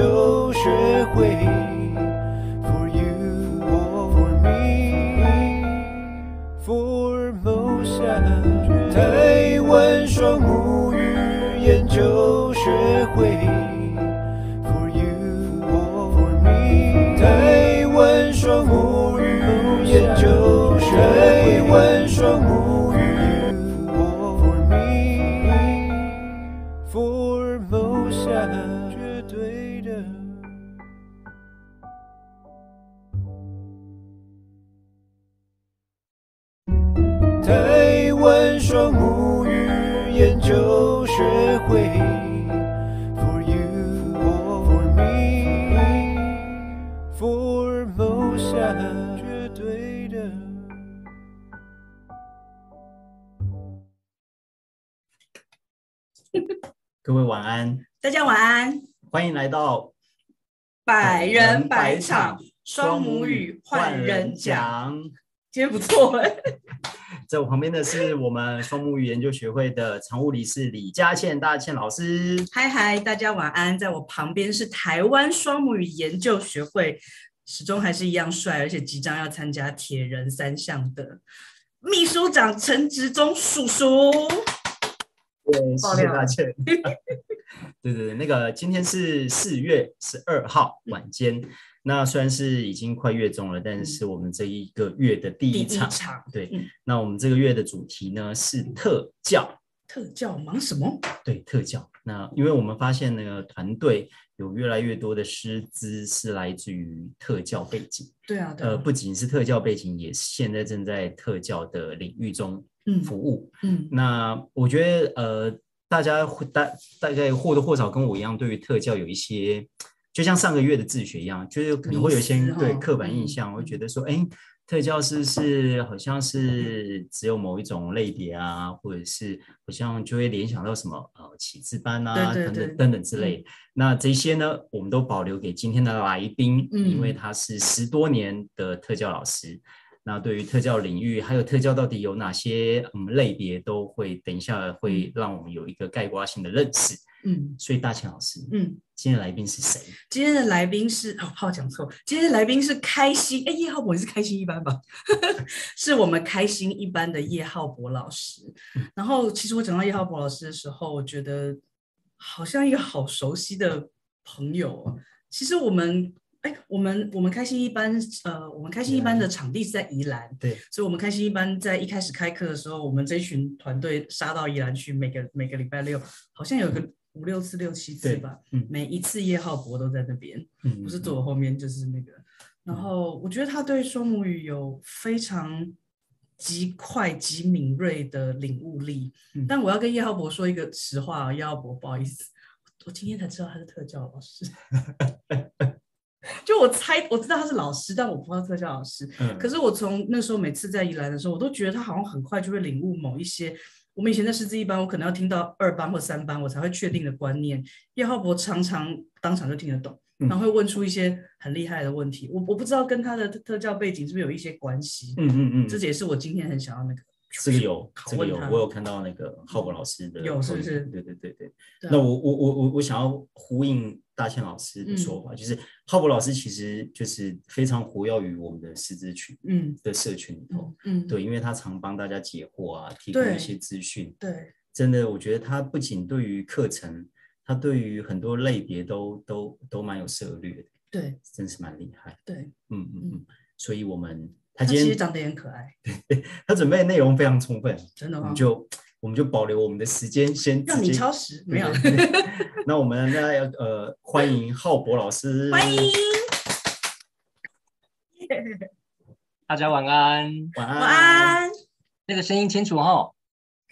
就学会，For you or for me For most 台湾双母语研究学会。位晚安，大家晚安，欢迎来到百人百场双母语换人讲。今天不错哎，在我旁边的是我们双母语研究学会的常务理事李佳倩大倩老师。嗨嗨，大家晚安。在我旁边是台湾双母语研究学会，始终还是一样帅，而且即将要参加铁人三项的秘书长陈植忠叔叔。对，谢谢大家。对对对，那个今天是四月十二号晚间。那虽然是已经快月中了，但是我们这一个月的第一场。一场对、嗯，那我们这个月的主题呢是特教。特教忙什么？对，特教。那因为我们发现那个团队有越来越多的师资是来自于特教背景。对啊，对啊。呃，不仅是特教背景，也现在正在特教的领域中服务。嗯，嗯，那我觉得呃，大家会大大概或多或少跟我一样，对于特教有一些，就像上个月的自学一样，就是可能会有一些对刻板印象，会觉得说，哎，特教是是好像是只有某一种类别啊，或者是好像就会联想到什么呃启智班啊等等等等之类。那这些呢，我们都保留给今天的来宾，因为他是十多年的特教老师。那对于特教领域，还有特教到底有哪些嗯类别，都会等一下会让我们有一个概括性的认识。嗯，所以大倩老师，嗯，今天的来宾是谁？今天的来宾是哦，怕我讲错。今天的来宾是开心哎，叶浩博，你是开心一班吧？是我们开心一班的叶浩博老师。然后，其实我讲到叶浩博老师的时候，我觉得好像一个好熟悉的朋友哦。其实我们。哎，我们我们开心一班，呃，我们开心一班的场地是在宜兰，对，所以，我们开心一班在一开始开课的时候，我们这一群团队杀到宜兰去，每个每个礼拜六，好像有个五六次、六七次吧，嗯，每一次叶浩博都在那边，嗯，不是坐我后面就是那个，然后我觉得他对双母语有非常极快极敏锐的领悟力，嗯，但我要跟叶浩博说一个实话啊，叶浩博不好意思，我今天才知道他是特教老师。就我猜，我知道他是老师，但我不知道特教老师。嗯。可是我从那时候每次在宜兰的时候，我都觉得他好像很快就会领悟某一些我们以前在师资一班，我可能要听到二班或三班，我才会确定的观念。叶浩博常常当场就听得懂，然后会问出一些很厉害的问题。我我不知道跟他的特教背景是不是有一些关系。嗯嗯嗯。这也是我今天很想要那个。这个有，这个有，我有看到那个浩博老师的。有是不是？对对对对。那我我我我我想要呼应大倩老师的说法，嗯、就是浩博老师其实就是非常活跃于我们的师资群，嗯，的社群里头，嗯，对，因为他常帮大家解惑啊，提供一些资讯，对，真的，我觉得他不仅对于课程，他对于很多类别都都都蛮有涉猎的，对，真是蛮厉害，对，嗯嗯嗯，所以我们。他今天其实长得也很可爱，对，他准备的内容非常充分，真的吗？我们就我们就保留我们的时间，先让你超时，没有。那我们呢？要呃，欢迎浩博老师，欢迎。大家晚安，晚安，晚安。那个声音清楚哈？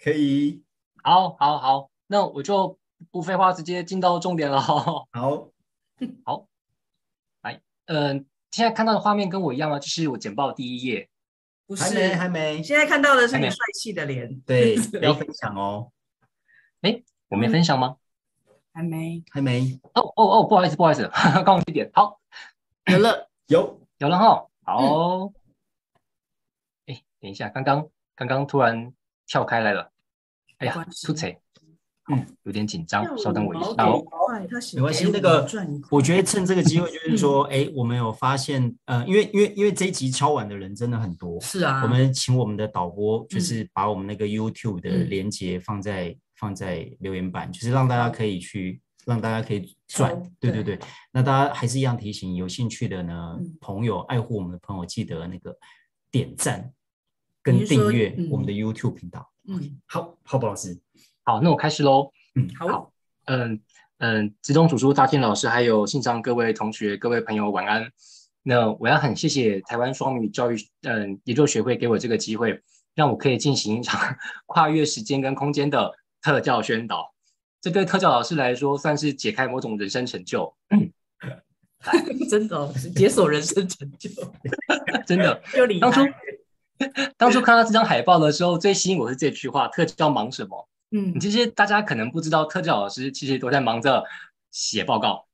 可以。好，好，好，那我就不废话，直接进到重点了。好，好，来，嗯、呃。现在看到的画面跟我一样吗？就是我简报第一页，不是，还没，还没。现在看到的是你帅气的脸，对，要分享哦。哎，我没分享吗？还没，还没。哦哦哦，不好意思，不好意思，刚刚一点。好，有了，有，有了哈。好，哎、嗯，等一下，刚刚刚刚突然跳开来了，哎呀，出错。嗯，有点紧张，稍等我一下。好，没关系。那个，我觉得趁这个机会，就是说，哎、嗯，我们有发现，呃，因为因为因为这一集敲碗的人真的很多，是啊。我们请我们的导播，就是把我们那个 YouTube 的连接放在、嗯、放在留言板，就是让大家可以去，让大家可以转。对对对。那大家还是一样提醒，有兴趣的呢，嗯、朋友爱护我们的朋友，记得那个点赞跟订阅我们的 YouTube 频道。嗯，好，好宝老师。好，那我开始喽。嗯，好。嗯嗯，直中主书大天老师，还有线上各位同学、各位朋友，晚安。那我要很谢谢台湾双语教育嗯研究学会给我这个机会，让我可以进行一场 跨越时间跟空间的特教宣导。这对特教老师来说，算是解开某种人生成就。真的、哦，解锁人生成就，真的。当初当初看到这张海报的时候，最吸引我是这句话：特教忙什么？嗯，其实大家可能不知道，特教老师其实都在忙着写报告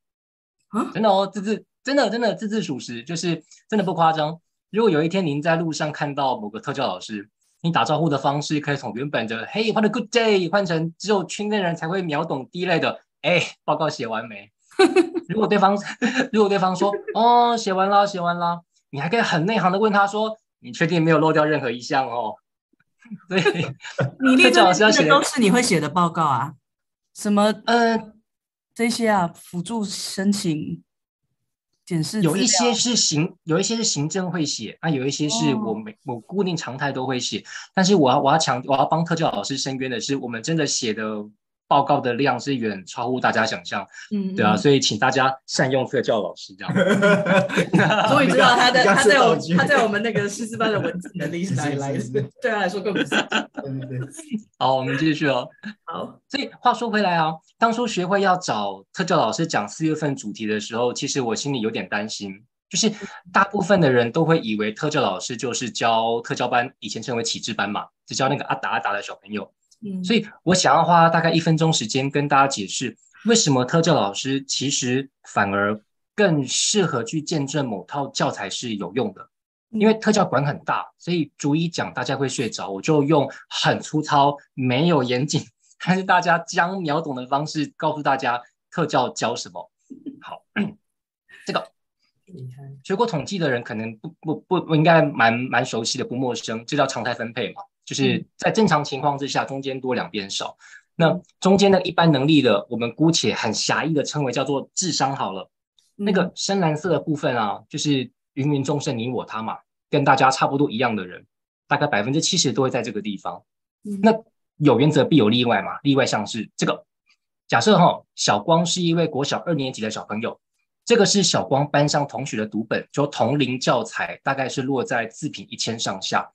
啊，真的哦，字字真的真的字字属实，就是真的不夸张。如果有一天您在路上看到某个特教老师，你打招呼的方式可以从原本的 “Hey, what a good day” 换成只有圈内人才会秒懂第一类的“哎，报告写完没？”如果对方 如果对方说“哦，写完了，写完了”，你还可以很内行的问他说：“你确定没有漏掉任何一项哦？” 对，你列的都是你会写的报告啊？什么呃这些啊？辅助申请、检视，有一些是行，有一些是行政会写，啊，有一些是我每我固定常态都会写。但是我要我要强我要帮特教老师申冤的是，我们真的写的。报告的量是远超乎大家想象，嗯，对啊，所以请大家善用特教老师这样。终于知道他的他在我他在我们那个师资班的文字能力是哪里来的，对他来说更不是。对对对。好，我们继续哦。好，所以话说回来啊，当初学会要找特教老师讲四月份主题的时候，其实我心里有点担心，就是大部分的人都会以为特教老师就是教特教班，以前称为启智班嘛，只教那个阿达阿达的小朋友。所以我想要花大概一分钟时间跟大家解释，为什么特教老师其实反而更适合去见证某套教材是有用的。因为特教馆很大，所以逐一讲大家会睡着，我就用很粗糙、没有严谨，但是大家将秒懂的方式告诉大家特教教什么。好，这个学过统计的人可能不不不不应该蛮蛮熟悉的，不陌生，这叫常态分配嘛。就是在正常情况之下，中间多两边少。那中间的一般能力的，我们姑且很狭义的称为叫做智商好了。那个深蓝色的部分啊，就是芸芸众生你我他嘛，跟大家差不多一样的人，大概百分之七十都会在这个地方。那有原则必有例外嘛，例外像是这个，假设哈，小光是一位国小二年级的小朋友，这个是小光班上同学的读本，就同龄教材大概是落在字品一千上下。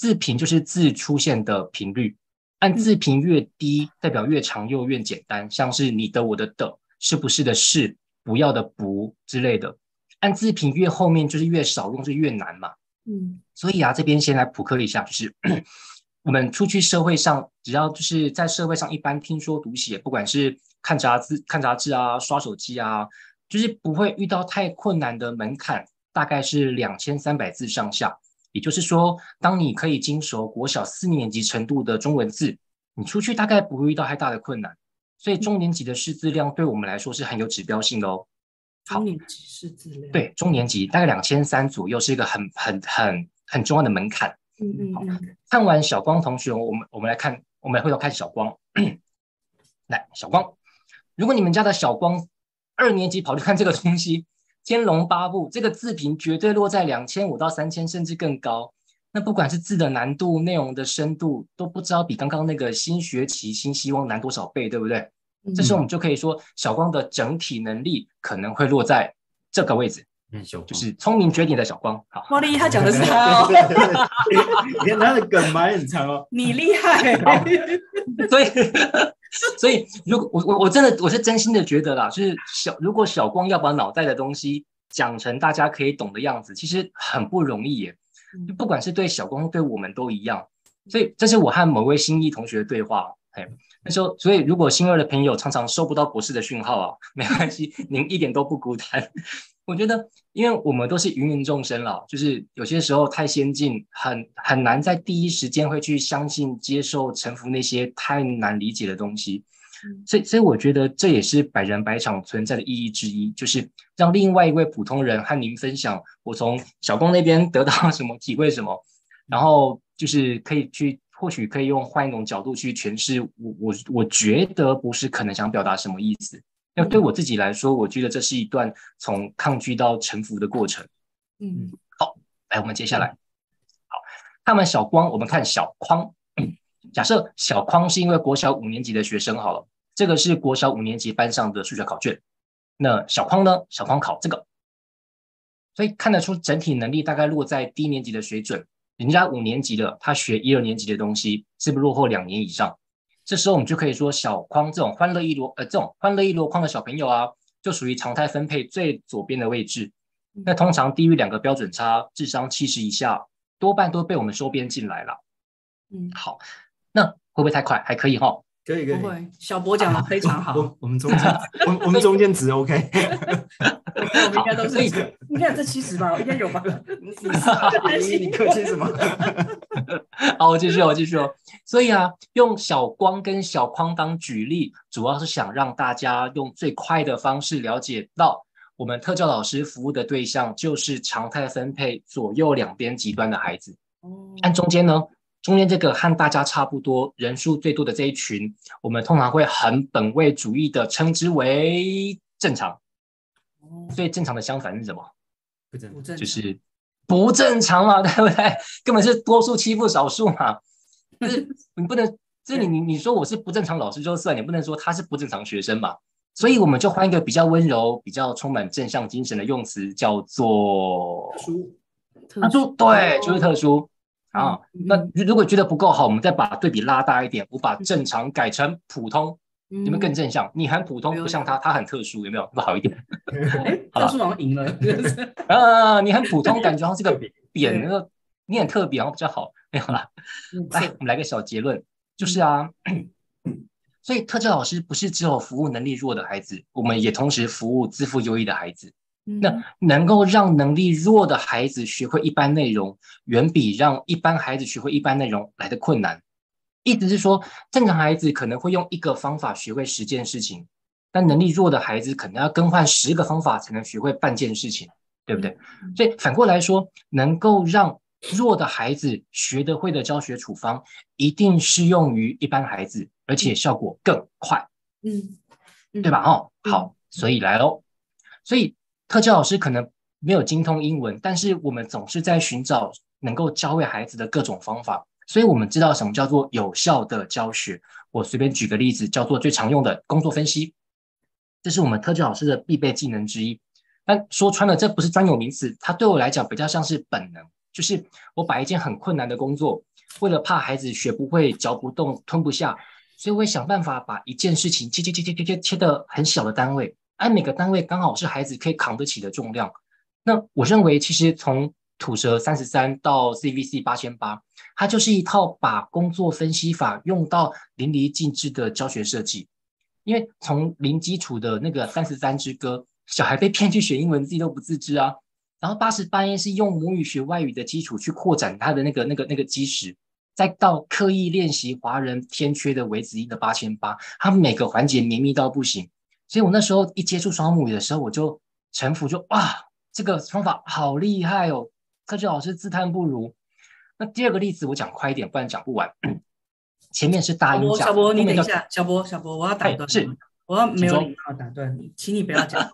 字频就是字出现的频率，按字频越低，代表越长又越简单，像是你的、我的的，是不是的是，不要的不之类的。按字频越后面就是越少用，就越难嘛。嗯，所以啊，这边先来普科一下，就是 我们出去社会上，只要就是在社会上一般听说读写，不管是看杂志、看杂志啊，刷手机啊，就是不会遇到太困难的门槛，大概是两千三百字上下。也就是说，当你可以经熟国小四年级程度的中文字，你出去大概不会遇到太大的困难。所以中年级的识字量对我们来说是很有指标性的哦。好，中年级识字量，对，中年级大概两千三左右是一个很很很很重要的门槛。嗯嗯好，看完小光同学，我们我们来看，我们来回头看小光。来，小光，如果你们家的小光二年级跑去看这个东西。天龙八部这个字频绝对落在两千五到三千，甚至更高。那不管是字的难度、内容的深度，都不知道比刚刚那个新学期新希望难多少倍，对不对？嗯、这时候我们就可以说，小光的整体能力可能会落在这个位置，嗯，就是聪明绝顶的小光。好，茉莉他讲的是他哦，你看他的梗埋很长哦，你厉害，所以。所以，如果我我我真的我是真心的觉得啦，就是小如果小光要把脑袋的东西讲成大家可以懂的样子，其实很不容易耶。不管是对小光，对我们都一样。所以，这是我和某位新一同学的对话。嘿，那时候，所以如果新二的朋友常常收不到博士的讯号啊，没关系，您一点都不孤单。我觉得，因为我们都是芸芸众生了，就是有些时候太先进，很很难在第一时间会去相信、接受、臣服那些太难理解的东西。所以，所以我觉得这也是百人百场存在的意义之一，就是让另外一位普通人和您分享我从小工那边得到什么，体会什么，然后就是可以去，或许可以用换一种角度去诠释我我我觉得不是可能想表达什么意思。那对我自己来说，我觉得这是一段从抗拒到臣服的过程。嗯，好，来，我们接下来，好，看完小光，我们看小匡。假设小匡是因为国小五年级的学生好了，这个是国小五年级班上的数学考卷。那小匡呢？小匡考这个，所以看得出整体能力大概落在低年级的水准。人家五年级的，他学一二年级的东西，是不是落后两年以上？这时候我们就可以说，小框这种欢乐一箩呃这种欢乐一箩筐的小朋友啊，就属于常态分配最左边的位置。那通常低于两个标准差，智商七十以下，多半都被我们收编进来了。嗯，好。那会不会太快？还可以哈，可以可以。不会，小博讲的非常好。我我们中间，我我们中间值 OK。我们应该都是，应该有这七十吧？应该有吧？你你客气什么？好，我继续，我继续哦。所以啊，用小光跟小框当举例，主要是想让大家用最快的方式了解到，我们特教老师服务的对象就是常态分配左右两边极端的孩子。哦，按中间呢？中间这个和大家差不多人数最多的这一群，我们通常会很本位主义的称之为正常。所以正常的相反是什么？不正常，就是不正常嘛，对不对？根本是多数欺负少数嘛。就是 你不能，就是你你你说我是不正常老师就算，你不能说他是不正常学生嘛。所以我们就换一个比较温柔、比较充满正向精神的用词，叫做特殊。特殊，对，就是特殊。啊，那如果觉得不够好，我们再把对比拉大一点，我把正常改成普通，有没有更正向？你很普通，不像他，他很特殊，有没有？不好一点？特殊好像赢了。啊，你很普通，感觉好像是个扁，那个你很特别，然后比较好，没有啦。来，我们来个小结论，就是啊，所以特教老师不是只有服务能力弱的孩子，我们也同时服务自负优异的孩子。那能够让能力弱的孩子学会一般内容，远比让一般孩子学会一般内容来的困难。意思是说，正常孩子可能会用一个方法学会十件事情，但能力弱的孩子可能要更换十个方法才能学会半件事情，对不对？所以反过来说，能够让弱的孩子学得会的教学处方，一定适用于一般孩子，而且效果更快。嗯，对吧？哦，好，所以来喽，所以。特教老师可能没有精通英文，但是我们总是在寻找能够教会孩子的各种方法，所以我们知道什么叫做有效的教学。我随便举个例子，叫做最常用的工作分析，这是我们特教老师的必备技能之一。但说穿了，这不是专有名词，它对我来讲比较像是本能，就是我把一件很困难的工作，为了怕孩子学不会、嚼不动、吞不下，所以我会想办法把一件事情切切切切切切切的很小的单位。按每个单位刚好是孩子可以扛得起的重量。那我认为，其实从吐舌三十三到 CVC 八千八，它就是一套把工作分析法用到淋漓尽致的教学设计。因为从零基础的那个三十三之歌，小孩被骗去学英文，自己都不自知啊。然后八十八音是用母语学外语的基础去扩展他的那个那个那个基石，再到刻意练习华人天缺的微子音的八千八，他每个环节绵密到不行。所以我那时候一接触双母语的时候，我就臣服就，就哇，这个方法好厉害哦！科学老师自叹不如。那第二个例子我讲快一点，不然讲不完。前面是大音小波，你等一下，小波，小博，我要打断，是，我要没有礼貌打断你，请你不要讲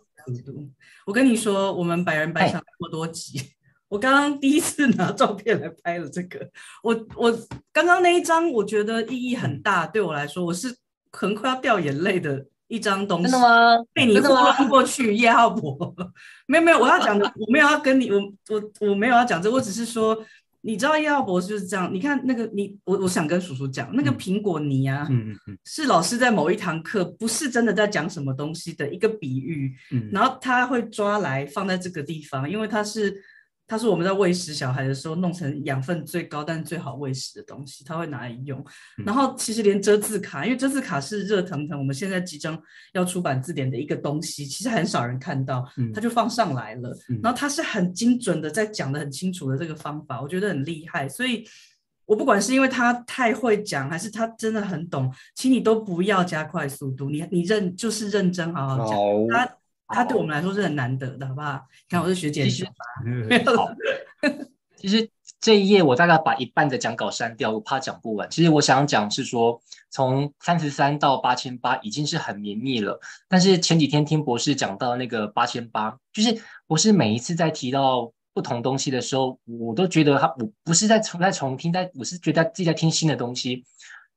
我跟你说，我们百人百场那么多集，我刚刚第一次拿照片来拍了这个，我我刚刚那一张，我觉得意义很大，对我来说，我是很快要掉眼泪的。一张东西，真的吗？被你糊弄过去，叶浩博，没有没有，我要讲的，我没有要跟你，我我我没有要讲这，我只是说，你知道叶浩博就是这样，你看那个你，我我想跟叔叔讲，那个苹果泥啊，嗯嗯嗯，是老师在某一堂课，不是真的在讲什么东西的一个比喻，嗯，然后他会抓来放在这个地方，因为他是。他是我们在喂食小孩的时候，弄成养分最高但最好喂食的东西，他会拿来用。然后其实连遮字卡，因为遮字卡是热腾腾，我们现在即将要出版字典的一个东西，其实很少人看到，他就放上来了。然后他是很精准的在讲的很清楚的这个方法，我觉得很厉害。所以我不管是因为他太会讲，还是他真的很懂，请你都不要加快速度，你你认就是认真好好讲。他他对我们来说是很难得的，好不好？看我是学姐，好。其实这一页我大概把一半的讲稿删掉，我怕讲不完。其实我想讲是说，从三十三到八千八已经是很绵密了。但是前几天听博士讲到那个八千八，就是博士每一次在提到。不同东西的时候，我都觉得他我不是在重在重听，在我是觉得自己在听新的东西。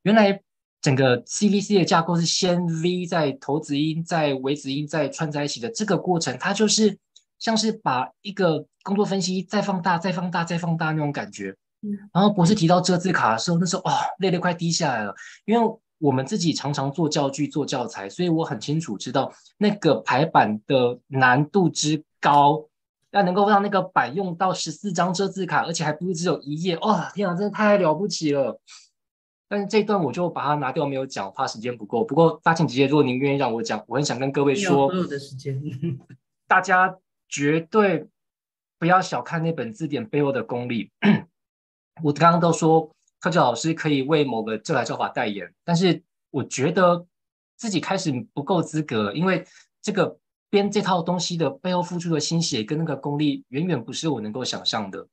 原来整个 CVC 的架构是先 V 在头子音，在尾子音再串在一起的这个过程，它就是像是把一个工作分析再放大、再放大、再放大那种感觉。然后博士提到这字卡的时候，那时候哦，泪都快滴下来了，因为我们自己常常做教具、做教材，所以我很清楚知道那个排版的难度之高。要能够让那个版用到十四张遮字卡，而且还不是只有一页，哇、哦，天啊，真的太了不起了！但是这一段我就把它拿掉，没有讲，怕时间不够。不过大庆姐姐，如果您愿意让我讲，我很想跟各位说，所有的时间，大家绝对不要小看那本字典背后的功力。我刚刚都说特教老师可以为某个教材教法代言，但是我觉得自己开始不够资格，因为这个。编这套东西的背后付出的心血跟那个功力，远远不是我能够想象的，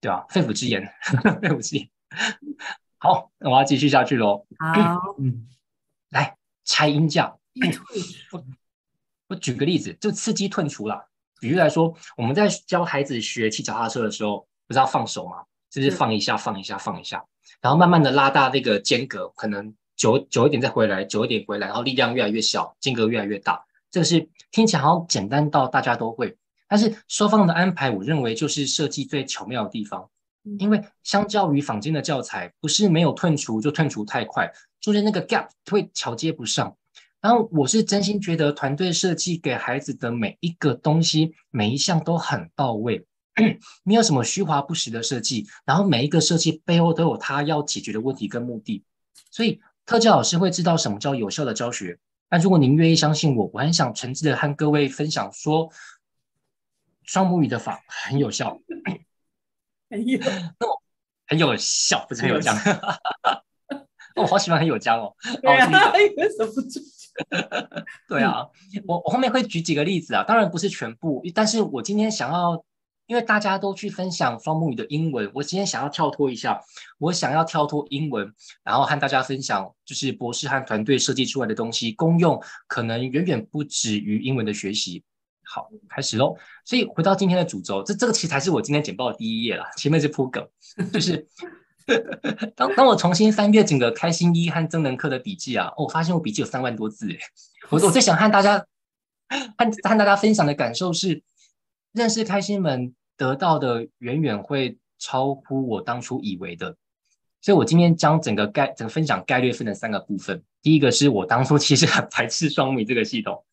对吧？肺腑之言，肺腑之言。好，那我要继续下去喽。好，嗯，来拆音架。我 我举个例子，就刺激褪除啦。比如来说，我们在教孩子学骑脚踏车的时候，不是要放手吗？就是放一下，放一下，放一下，然后慢慢的拉大那个间隔，可能久久一点再回来，久一点回来，然后力量越来越小，间隔越来越大。这个是听起来好像简单到大家都会，但是收放的安排，我认为就是设计最巧妙的地方。因为相较于坊间的教材，不是没有褪除就褪除太快，中间那个 gap 会桥接不上。然后我是真心觉得团队设计给孩子的每一个东西，每一项都很到位，没有什么虚华不实的设计。然后每一个设计背后都有他要解决的问题跟目的，所以特教老师会知道什么叫有效的教学。那如果您愿意相信我，我很想诚挚的和各位分享说，双母语的法很有效，很有，很有效，不是很有奖。我好喜欢很有奖 哦。对啊，什么 对啊，我我后面会举几个例子啊，当然不是全部，但是我今天想要。因为大家都去分享双母语的英文，我今天想要跳脱一下，我想要跳脱英文，然后和大家分享，就是博士和团队设计出来的东西，功用可能远远不止于英文的学习。好，开始喽。所以回到今天的主轴，这这个其实才是我今天简报的第一页了，前面是铺梗，就是 当当我重新翻阅整个开心一和增能课的笔记啊，哦，我发现我笔记有三万多字诶，我我最想和大家和和大家分享的感受是，认识开心门。得到的远远会超乎我当初以为的，所以我今天将整个概整个分享概略分成三个部分。第一个是我当初其实很排斥双米这个系统，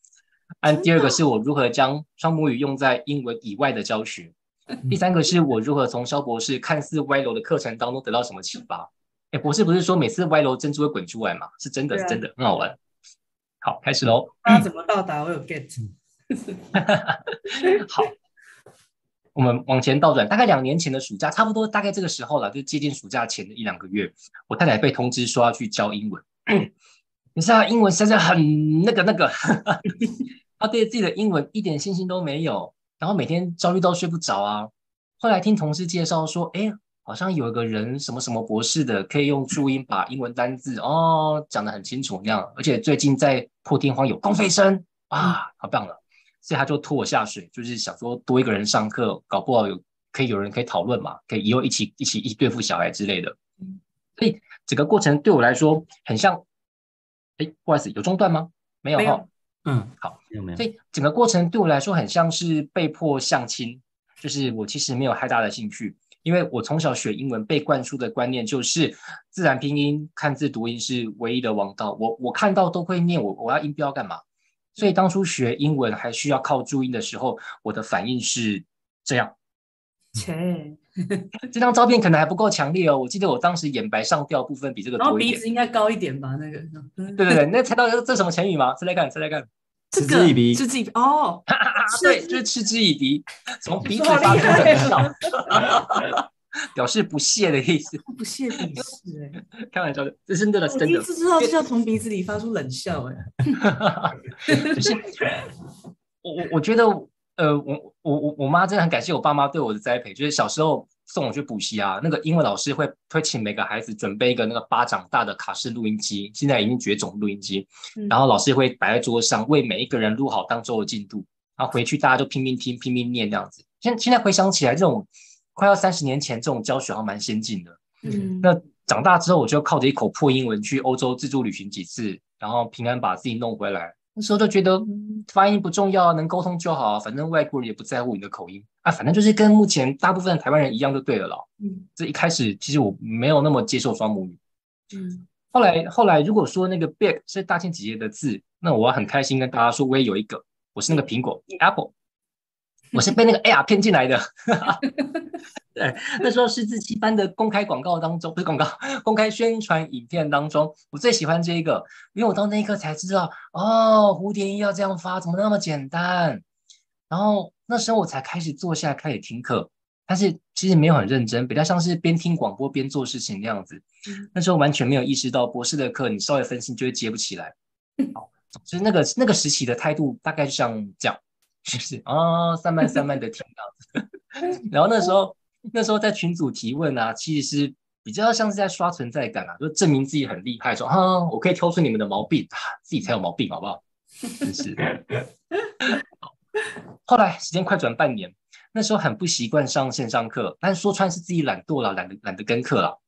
按第二个是我如何将双母语用在英文以外的教学，第三个是我如何从肖博士看似歪楼的课程当中得到什么启发。哎，博士不是说每次歪楼珍珠会滚出来吗？是真的，是真的，很好玩。好，开始喽。他怎么到达？我有 get。好。我们往前倒转，大概两年前的暑假，差不多大概这个时候了，就接近暑假前的一两个月，我太太被通知说要去教英文。你知道英文实在很那个那个，他对自己的英文一点信心都没有，然后每天焦虑到睡不着啊。后来听同事介绍说，哎，好像有一个人什么什么博士的，可以用注音把英文单字哦讲得很清楚那样，而且最近在破天荒有公费生，啊，好棒了。所以他就拖我下水，就是想说多一个人上课，搞不好有可以有人可以讨论嘛，可以以后一起一起一起对付小孩之类的。所以整个过程对我来说很像，哎，不好意思，有中断吗？没有哈。嗯，好，没有没有。所以整个过程对我来说很像是被迫相亲，就是我其实没有太大的兴趣，因为我从小学英文被灌输的观念就是自然拼音、看字读音是唯一的王道，我我看到都会念，我我要音标干嘛？所以当初学英文还需要靠注音的时候，我的反应是这样。切，这张照片可能还不够强烈哦。我记得我当时眼白上吊部分比这个多一点。然后鼻子应该高一点吧？那个。对对对，那猜到这什么成语吗？猜猜看，猜猜看。嗤之以鼻。嗤之以鼻。哦，对，就是嗤之以鼻，从鼻子发出的笑。表示不屑的意思。不屑鄙视哎，开玩笑的，这是真的，真的。我第一次知道是要从鼻子里发出冷笑哎。就是我我我觉得呃我我我我妈真的很感谢我爸妈对我的栽培，就是小时候送我去补习啊，那个英文老师会会请每个孩子准备一个那个巴掌大的卡式录音机，现在已经绝种录音机，然后老师会摆在桌上，为每一个人录好当周的进度，然后回去大家就拼命听拼命念这样子。现现在回想起来，这种快要三十年前这种教学还蛮先进的。嗯，那长大之后，我就靠着一口破英文去欧洲自助旅行几次，然后平安把自己弄回来。那时候就觉得发音不重要，能沟通就好，反正外国人也不在乎你的口音啊，反正就是跟目前大部分的台湾人一样就对了啦。嗯，这一开始其实我没有那么接受双母语。嗯，后来后来如果说那个 big 是大千姐姐的字，那我很开心跟大家说，我也有一个，我是那个苹果 apple。我是被那个 AR 骗进来的，对，那时候是自习班的公开广告当中，不是广告，公开宣传影片当中，我最喜欢这一个，因为我到那一刻才知道，哦，蝴蝶音要这样发，怎么那么简单？然后那时候我才开始坐下来开始听课，但是其实没有很认真，比较像是边听广播边做事情那样子。那时候完全没有意识到博士的课，你稍微分心就会接不起来。好，所以那个那个时期的态度大概就像这样。就是哦，散漫散漫的听到，然后那时候那时候在群组提问啊，其实是比较像是在刷存在感啊，就证明自己很厉害，说啊，我可以挑出你们的毛病啊，自己才有毛病，好不好？真是。后来时间快转半年，那时候很不习惯上线上课，但说穿是自己懒惰了，懒得懒得跟课了。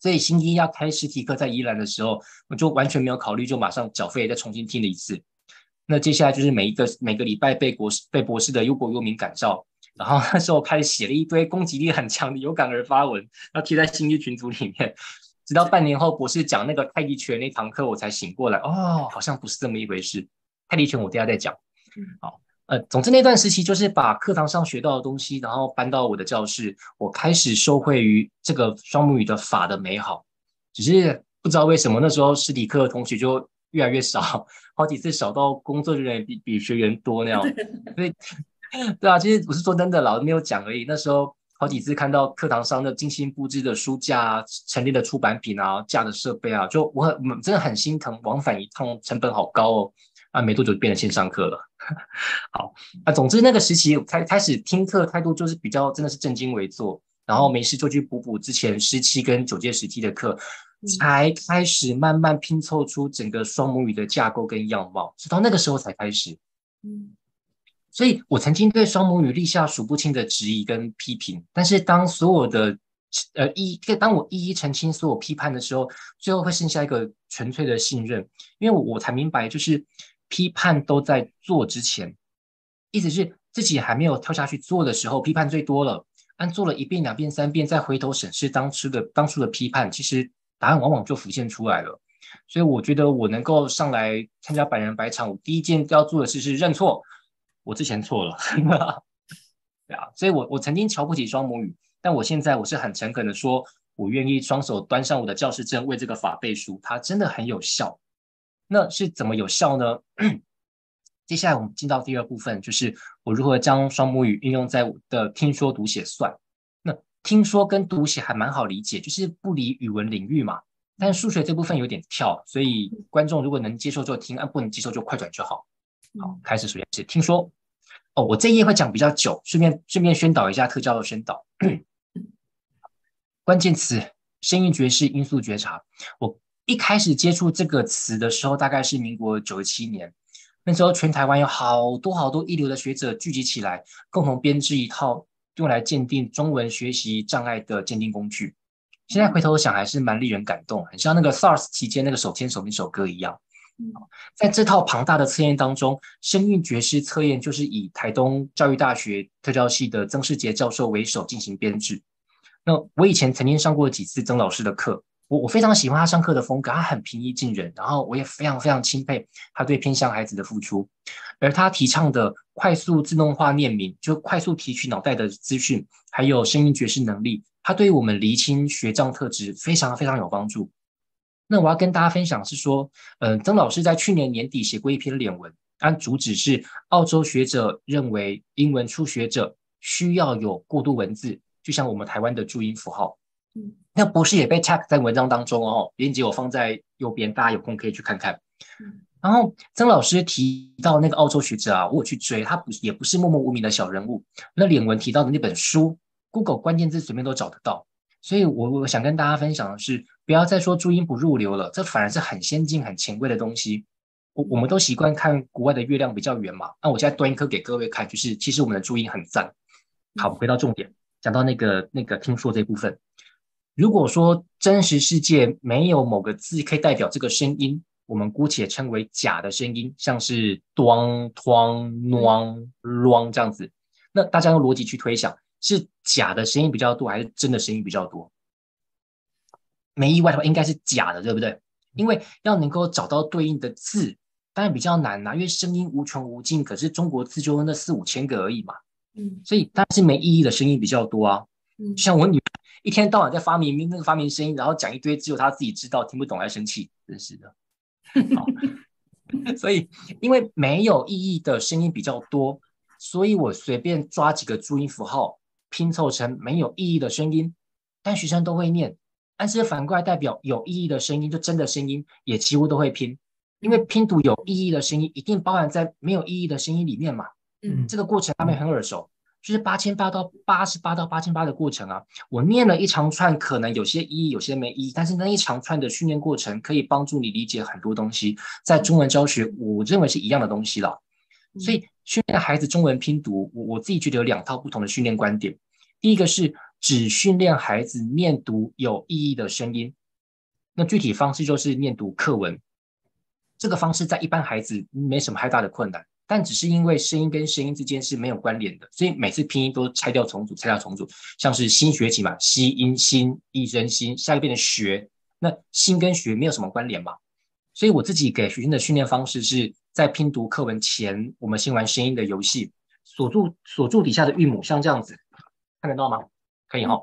所以星期一要开实体课在宜兰的时候，我就完全没有考虑，就马上缴费再重新听了一次。那接下来就是每一个每个礼拜被博士被博士的忧国忧民感召，然后那时候开始写了一堆攻击力很强的有感而发文，然后贴在星际群组里面，直到半年后博士讲那个泰迪拳那堂课，我才醒过来，哦，好像不是这么一回事。泰迪拳我等下再讲。好，呃，总之那段时期就是把课堂上学到的东西，然后搬到我的教室，我开始受惠于这个双母语的法的美好，只是不知道为什么那时候实体课的同学就越来越少。好几次少到工作人员比比学员多那样，所以 对啊，其实我是说真的，老师没有讲而已。那时候好几次看到课堂上的精心布置的书架啊、陈列的出版品啊、架的设备啊，就我很真的很心疼，往返一趟成本好高哦。啊，没多久就变成线上课了。好，啊，总之那个时期开开始听课态度就是比较真的是正襟危坐，然后没事就去补补之前十七跟九届十期的课。才开始慢慢拼凑出整个双母语的架构跟样貌，直到那个时候才开始。嗯，所以我曾经对双母语立下数不清的质疑跟批评，但是当所有的呃一，当我一一澄清所有批判的时候，最后会剩下一个纯粹的信任，因为我才明白，就是批判都在做之前，意思是自己还没有跳下去做的时候，批判最多了。按做了一遍、两遍、三遍，再回头审视当初的当初的批判，其实。答案往往就浮现出来了，所以我觉得我能够上来参加百人百场，我第一件要做的事是认错，我之前错了，对啊，所以我我曾经瞧不起双母语，但我现在我是很诚恳的说，我愿意双手端上我的教师证，为这个法背书，它真的很有效。那是怎么有效呢？接下来我们进到第二部分，就是我如何将双母语运用在我的听说读写算。那听说跟读写还蛮好理解，就是不离语文领域嘛。但数学这部分有点跳，所以观众如果能接受就听，啊不能接受就快转就好。好，开始首先是听说。哦，我这一页会讲比较久，顺便顺便宣导一下特教的宣导。关键词：声音觉是、音素觉察。我一开始接触这个词的时候，大概是民国九十七年，那时候全台湾有好多好多一流的学者聚集起来，共同编织一套。用来鉴定中文学习障碍的鉴定工具，现在回头想还是蛮令人感动，很像那个 SARS 期间那个手牵手那首歌一样。在这套庞大的测验当中，声韵觉识测验就是以台东教育大学特教系的曾世杰教授为首进行编制。那我以前曾经上过几次曾老师的课。我我非常喜欢他上课的风格，他很平易近人，然后我也非常非常钦佩他对偏向孩子的付出，而他提倡的快速自动化念名，就快速提取脑袋的资讯，还有声音觉识能力，他对于我们厘清学障特质非常非常有帮助。那我要跟大家分享是说，嗯、呃，曾老师在去年年底写过一篇脸文，按主旨是澳洲学者认为英文初学者需要有过渡文字。就像我们台湾的注音符号。嗯，那博士也被 tag 在文章当中哦，链接我放在右边，大家有空可以去看看。嗯，然后曾老师提到那个澳洲学者啊，我有去追，他不也不是默默无名的小人物。那脸文提到的那本书，Google 关键字随便都找得到。所以我我想跟大家分享的是，不要再说注音不入流了，这反而是很先进、很前卫的东西。我我们都习惯看国外的月亮比较圆嘛，那我现在端一颗给各位看，就是其实我们的注音很赞。好，回到重点，讲到那个那个听说这部分。如果说真实世界没有某个字可以代表这个声音，我们姑且称为假的声音，像是咚、哐、啷、啷这样子，那大家用逻辑去推想。是假的声音比较多，还是真的声音比较多？没意外的话，应该是假的，对不对？因为要能够找到对应的字，当然比较难啦、啊，因为声音无穷无尽，可是中国字就那四五千个而已嘛。嗯，所以当然是没意义的声音比较多啊。嗯，像我女儿一天到晚在发明那个发明声音，然后讲一堆只有她自己知道、听不懂还生气，真是的。好，所以因为没有意义的声音比较多，所以我随便抓几个注音符号。拼凑成没有意义的声音，但学生都会念。但是反过来代表有意义的声音，就真的声音也几乎都会拼，因为拼读有意义的声音一定包含在没有意义的声音里面嘛。嗯，这个过程他们很耳熟，就是八千八到八十八到八千八的过程啊。我念了一长串，可能有些意义，有些没意义，但是那一长串的训练过程可以帮助你理解很多东西。在中文教学，我认为是一样的东西了。所以训练孩子中文拼读，我我自己觉得有两套不同的训练观点。第一个是只训练孩子念读有意义的声音，那具体方式就是念读课文。这个方式在一般孩子没什么太大的困难，但只是因为声音跟声音之间是没有关联的，所以每次拼音都拆掉重组，拆掉重组。像是新学期嘛，吸音新，一声新，下一遍的学，那新跟学没有什么关联嘛。所以我自己给学生的训练方式是在拼读课文前，我们先玩声音的游戏，锁住锁住底下的韵母，像这样子。看得到吗？可以哈。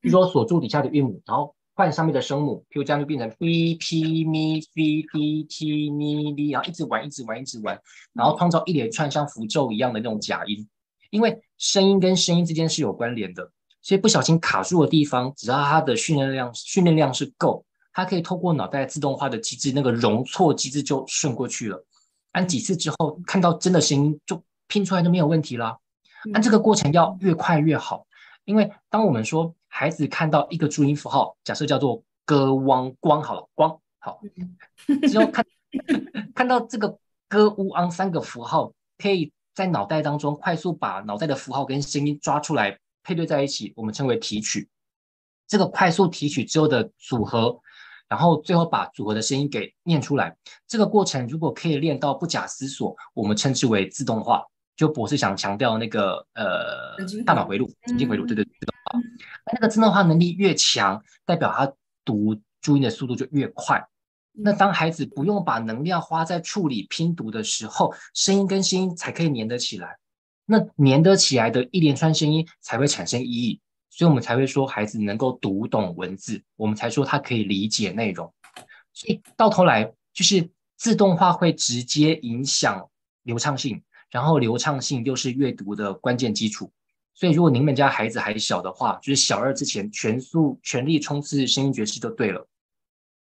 比如说锁住底下的韵母，然后换上面的声母，譬如这样就变成 b p m f d t n d，然后一直玩，一直玩，一直玩，然后创造一连串像符咒一样的那种假音。因为声音跟声音之间是有关联的，所以不小心卡住的地方，只要它的训练量训练量是够，它可以透过脑袋自动化的机制，那个容错机制就顺过去了。按几次之后，看到真的声音就拼出来就没有问题了。按这个过程要越快越好。因为当我们说孩子看到一个注音符号，假设叫做“歌汪光”好了，光好，只要看 看到这个“歌乌昂”三个符号，可以在脑袋当中快速把脑袋的符号跟声音抓出来配对在一起，我们称为提取。这个快速提取之后的组合，然后最后把组合的声音给念出来，这个过程如果可以练到不假思索，我们称之为自动化。就博士想强调那个呃，大脑回路、神经回路，对对对，自动化。那个自动化能力越强，代表他读注音的速度就越快。那当孩子不用把能量花在处理拼读的时候，声音跟声音才可以粘得起来。那粘得起来的一连串声音才会产生意义，所以我们才会说孩子能够读懂文字，我们才说他可以理解内容。所以到头来就是自动化会直接影响流畅性。然后流畅性又是阅读的关键基础，所以如果您们家孩子还小的话，就是小二之前全速全力冲刺声音爵士就对了。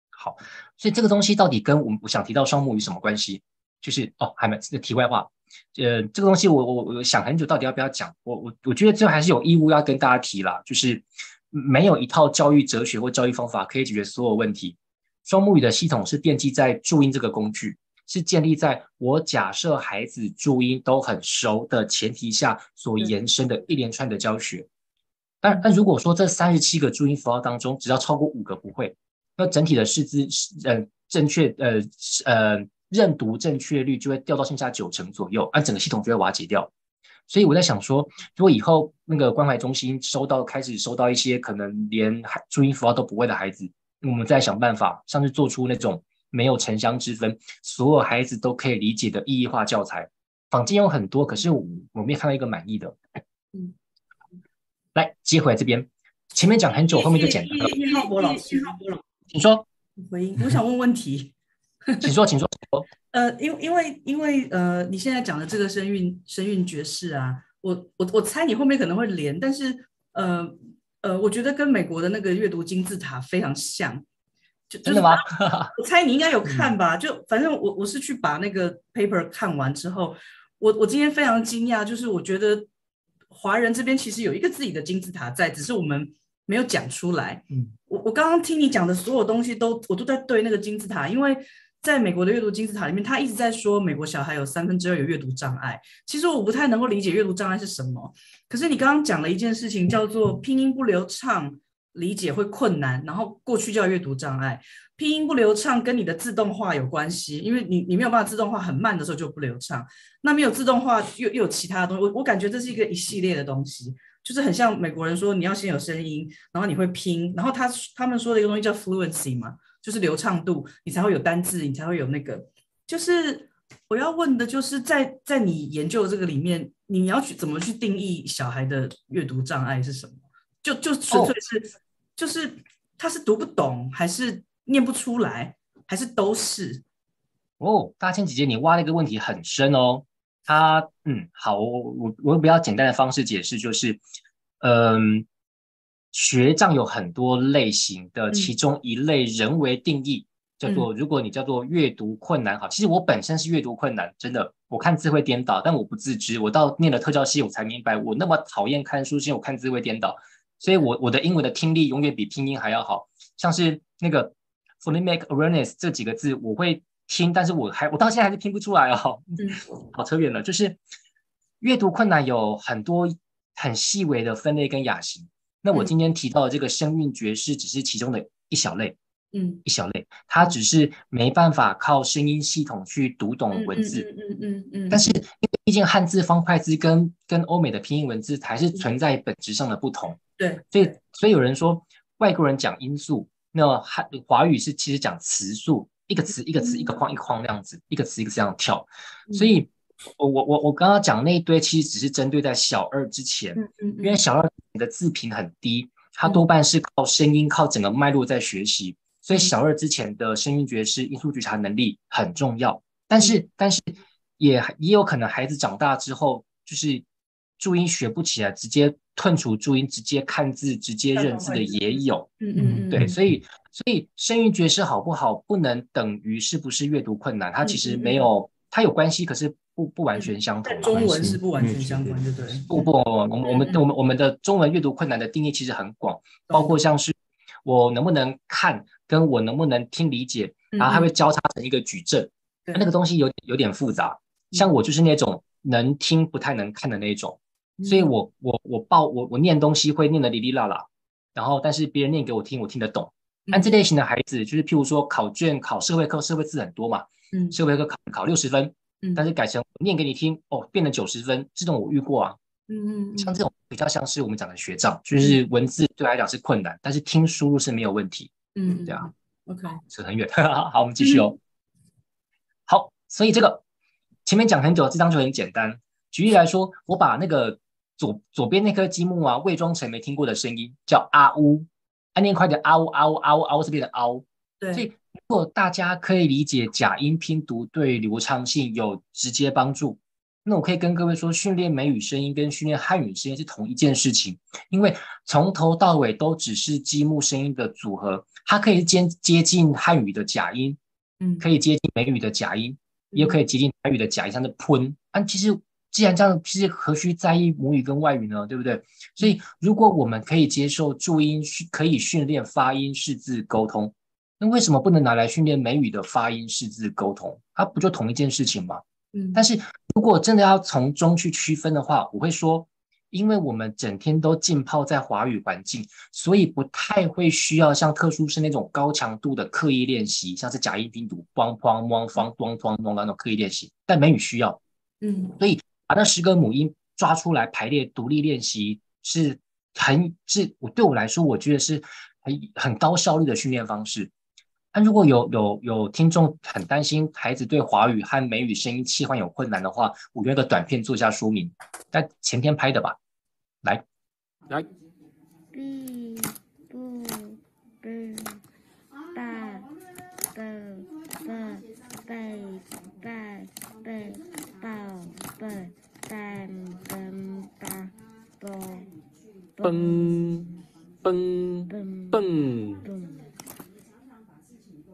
好，所以这个东西到底跟我们我想提到双母语什么关系？就是哦，还没题外话，呃，这个东西我我我想很久，到底要不要讲？我我我觉得这还是有义务要跟大家提啦，就是没有一套教育哲学或教育方法可以解决所有问题。双目语的系统是奠基在注音这个工具。是建立在我假设孩子注音都很熟的前提下所延伸的一连串的教学。但但如果说这三十七个注音符号当中只要超过五个不会，那整体的识字呃正确呃呃认读正确率就会掉到剩下九成左右，按整个系统就会瓦解掉。所以我在想说，如果以后那个关怀中心收到开始收到一些可能连注音符号都不会的孩子，我们再想办法，像是做出那种。没有城乡之分，所有孩子都可以理解的意义化教材，坊间有很多，可是我我没有看到一个满意的。嗯，来接回来这边，前面讲很久，后面就简单了。叶浩博老师，请说。回应，我想问问题。请说，请说。呃，因因为因为呃，你现在讲的这个声韵声韵爵士啊，我我我猜你后面可能会连，但是呃，呃，我觉得跟美国的那个阅读金字塔非常像。就真的吗？我猜你应该有看吧？就反正我我是去把那个 paper 看完之后，我我今天非常惊讶，就是我觉得华人这边其实有一个自己的金字塔在，只是我们没有讲出来。嗯，我我刚刚听你讲的所有东西都我都在对那个金字塔，因为在美国的阅读金字塔里面，他一直在说美国小孩有三分之二有阅读障碍。其实我不太能够理解阅读障碍是什么，可是你刚刚讲了一件事情，叫做拼音不流畅。理解会困难，然后过去叫阅读障碍，拼音不流畅跟你的自动化有关系，因为你你没有办法自动化很慢的时候就不流畅，那没有自动化又又有其他的东西，我我感觉这是一个一系列的东西，就是很像美国人说你要先有声音，然后你会拼，然后他他们说的一个东西叫 fluency 嘛，就是流畅度，你才会有单字，你才会有那个，就是我要问的就是在在你研究的这个里面，你要去怎么去定义小孩的阅读障碍是什么？就就纯粹是，oh. 就是他是读不懂，还是念不出来，还是都是？哦，oh, 大千姐姐，你挖了一个问题很深哦。他，嗯，好，我我我用比较简单的方式解释，就是，嗯，学障有很多类型的，其中一类人为定义、嗯、叫做，如果你叫做阅读困难，好，其实我本身是阅读困难，真的，我看字会颠倒，但我不自知，我到念了特教系，我才明白，我那么讨厌看书，是因为我看字会颠倒。所以我，我我的英文的听力永远比拼音还要好，像是那个 phonemic awareness 这几个字，我会听，但是我还我到现在还是听不出来哦。嗯，好扯远了，就是阅读困难有很多很细微的分类跟亚型。那我今天提到的这个声韵爵士只是其中的一小类，嗯，一小类，它只是没办法靠声音系统去读懂文字，嗯嗯嗯嗯，嗯。但是，因为毕竟汉字方块字跟跟欧美的拼音文字还是存在本质上的不同。对，所以所以有人说外国人讲音素，那汉华语是其实讲词素，一个词一个词一个框一个框那样子，一个词一个词这样跳。所以，我我我我刚刚讲那一堆其实只是针对在小二之前，因为小二的字频很低，它多半是靠声音靠整个脉络在学习，所以小二之前的声音觉识、音素觉察能力很重要。但是但是也也有可能孩子长大之后就是。注音学不起来，直接吞除注音，直接看字，直接认字的也有。嗯嗯嗯，对，所以所以声韵觉识好不好，不能等于是不是阅读困难，它其实没有，它有关系，可是不不完全相同。中文是不完全相关，对不对？不不，我们我们我们我们的中文阅读困难的定义其实很广，包括像是我能不能看，跟我能不能听理解，然后它会交叉成一个矩阵，那个东西有有点复杂。像我就是那种能听不太能看的那种。所以我我我报我我念东西会念得哩哩啦啦，然后但是别人念给我听，我听得懂。但这类型的孩子，就是譬如说考卷考社会课，社会字很多嘛，嗯，社会课考考六十分，嗯，但是改成念给你听，哦，变成九十分，这种我遇过啊，嗯嗯，像这种比较像是我们讲的学障，就是文字对来讲是困难，但是听输入是没有问题，嗯，对啊，OK，扯很远，好，我们继续哦。好，所以这个前面讲很久，这张就很简单。举例来说，我把那个。左左边那颗积木啊，伪装成没听过的声音，叫啊呜，按念快点啊呜啊呜啊呜啊呜这边的嗷。对，所以如果大家可以理解假音拼读对流畅性有直接帮助，那我可以跟各位说，训练美语声音跟训练汉语声音是同一件事情，因为从头到尾都只是积木声音的组合，它可以接接近汉语的假音，嗯，可以接近美语的假音，也可以接近台语的假音，像是喷，但，其实。既然这样，其实何须在意母语跟外语呢？对不对？所以，如果我们可以接受注音，可以训练发音识字沟通，那为什么不能拿来训练美语的发音识字沟通？它不就同一件事情吗？嗯。但是如果真的要从中去区分的话，我会说，因为我们整天都浸泡在华语环境，所以不太会需要像特殊生那种高强度的刻意练习，像是假音拼读，咣咣咣咣咣咣咣那种刻意练习。但美语需要，嗯，所以。把那十个母音抓出来排列，独立练习是很是我对我来说，我觉得是很很高效率的训练方式。那如果有有有听众很担心孩子对华语和美语声音切换有困难的话，我用个短片做一下说明。但前天拍的吧，来来。嘣蹦蹦蹦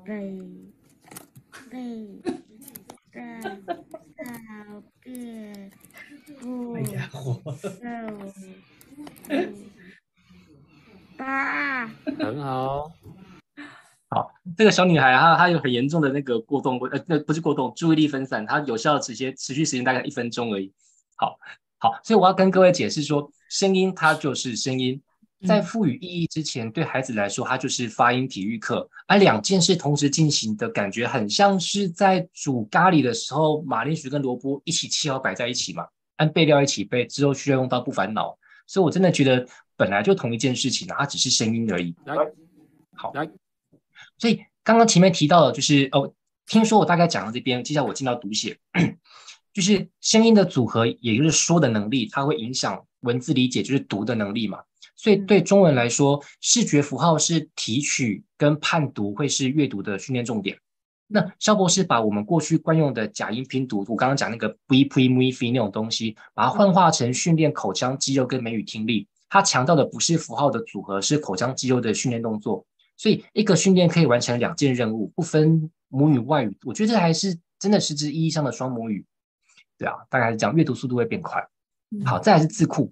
背背的小便不够大，很好。好，这个小女孩她她有很严重的那个过动，呃，那不是过动，注意力分散，她有效直接持续时间大概一分钟而已。好，好，所以我要跟各位解释说，声音它就是声音，在赋予意义之前，对孩子来说，它就是发音体育课，而两件事同时进行的感觉，很像是在煮咖喱的时候，马铃薯跟萝卜一起切好摆在一起嘛，按备料一起备，之后需要用到不烦恼。所以我真的觉得本来就同一件事情，它只是声音而已。来，好，来。所以刚刚前面提到的，就是哦，听说我大概讲到这边，接下来我进到读写，就是声音的组合，也就是说的能力，它会影响文字理解，就是读的能力嘛。所以对中文来说，视觉符号是提取跟判读，会是阅读的训练重点。那肖博士把我们过去惯用的假音拼读，我刚刚讲那个 b p m f 那种东西，把它幻化成训练口腔肌肉跟美语听力。他强调的不是符号的组合，是口腔肌肉的训练动作。所以一个训练可以完成两件任务，不分母语外语，我觉得这还是真的实质意义上的双母语。对啊，大概是讲阅读速度会变快。好，再来是字库，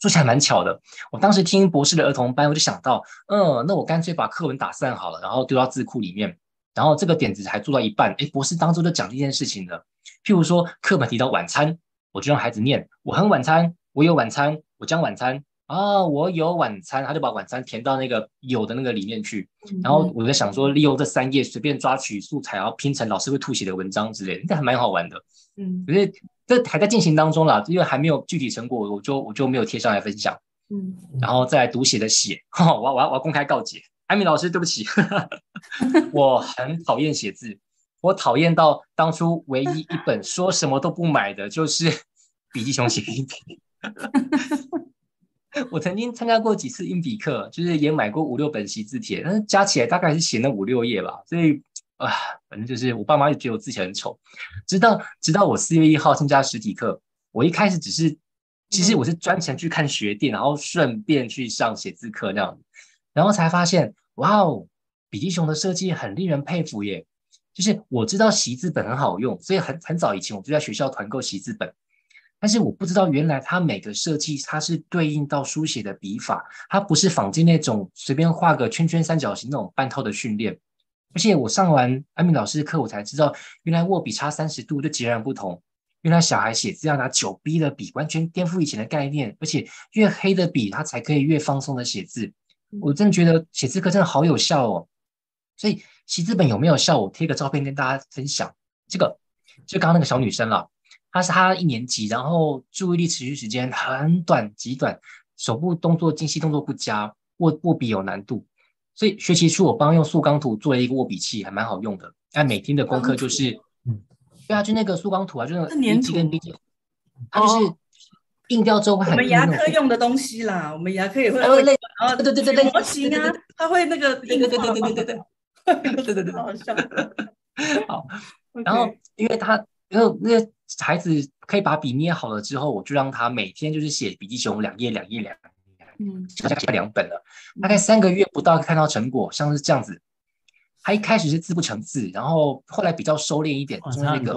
说起来蛮巧的。我当时听博士的儿童班，我就想到，嗯，那我干脆把课文打散好了，然后丢到字库里面。然后这个点子还做到一半，诶，博士当初就讲这件事情了。譬如说课本提到晚餐，我就让孩子念：我很晚餐，我有晚餐，我将晚餐。啊，我有晚餐，他就把晚餐填到那个有的那个里面去。然后我在想说，利用这三页随便抓取素材，然后拼成老师会吐血的文章之类的，这还蛮好玩的。嗯，可是这还在进行当中啦，因为还没有具体成果，我就我就没有贴上来分享。嗯，然后再来读写的写，我要我要我要公开告解，艾米老师，对不起，我很讨厌写字，我讨厌到当初唯一一本说什么都不买的就是笔记熊写音笔。我曾经参加过几次硬笔课，就是也买过五六本习字帖，但是加起来大概是写了五六页吧。所以啊，反正就是我爸妈就觉得我字写很丑。直到直到我四月一号参加实体课，我一开始只是，其实我是专程去看学店，然后顺便去上写字课那样，然后才发现，哇哦，比基熊的设计很令人佩服耶。就是我知道习字本很好用，所以很很早以前我就在学校团购习字本。但是我不知道，原来它每个设计它是对应到书写的笔法，它不是仿进那种随便画个圈圈三角形那种半套的训练。而且我上完安敏老师的课，我才知道，原来握笔差三十度就截然不同。原来小孩写字要拿九 B 的笔，完全颠覆以前的概念。而且越黑的笔，它才可以越放松的写字。我真的觉得写字课真的好有效哦。所以习字本有没有效？我贴个照片跟大家分享。这个就刚刚那个小女生了。她是她一年级，然后注意力持续时间很短极短，手部动作精细，动作不佳，握握笔有难度。所以学习是我帮用塑钢土做了一个握笔器还蛮好用的。但每天的功课就是对啊就那个塑钢土啊就那个土跟它就是硬掉之后会很我们牙科用的东西啦我们牙科也会哦累啊对对对对不行啊它会那个硬对对对对对对对对对好好笑好然后因为他因为那个孩子可以把笔捏好了之后我就让他每天就是写笔记熊两页两页两嗯，好像写两本了。大概三个月不到看到成果，像是这样子。他一开始是字不成字，然后后来比较收敛一点，中间那个，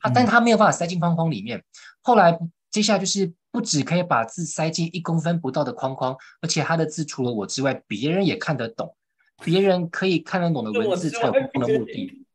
他但他没有办法塞进框框里面。后来接下来就是不只可以把字塞进一公分不到的框框，而且他的字除了我之外，别人也看得懂，别人可以看得懂的文字才有共同的目的。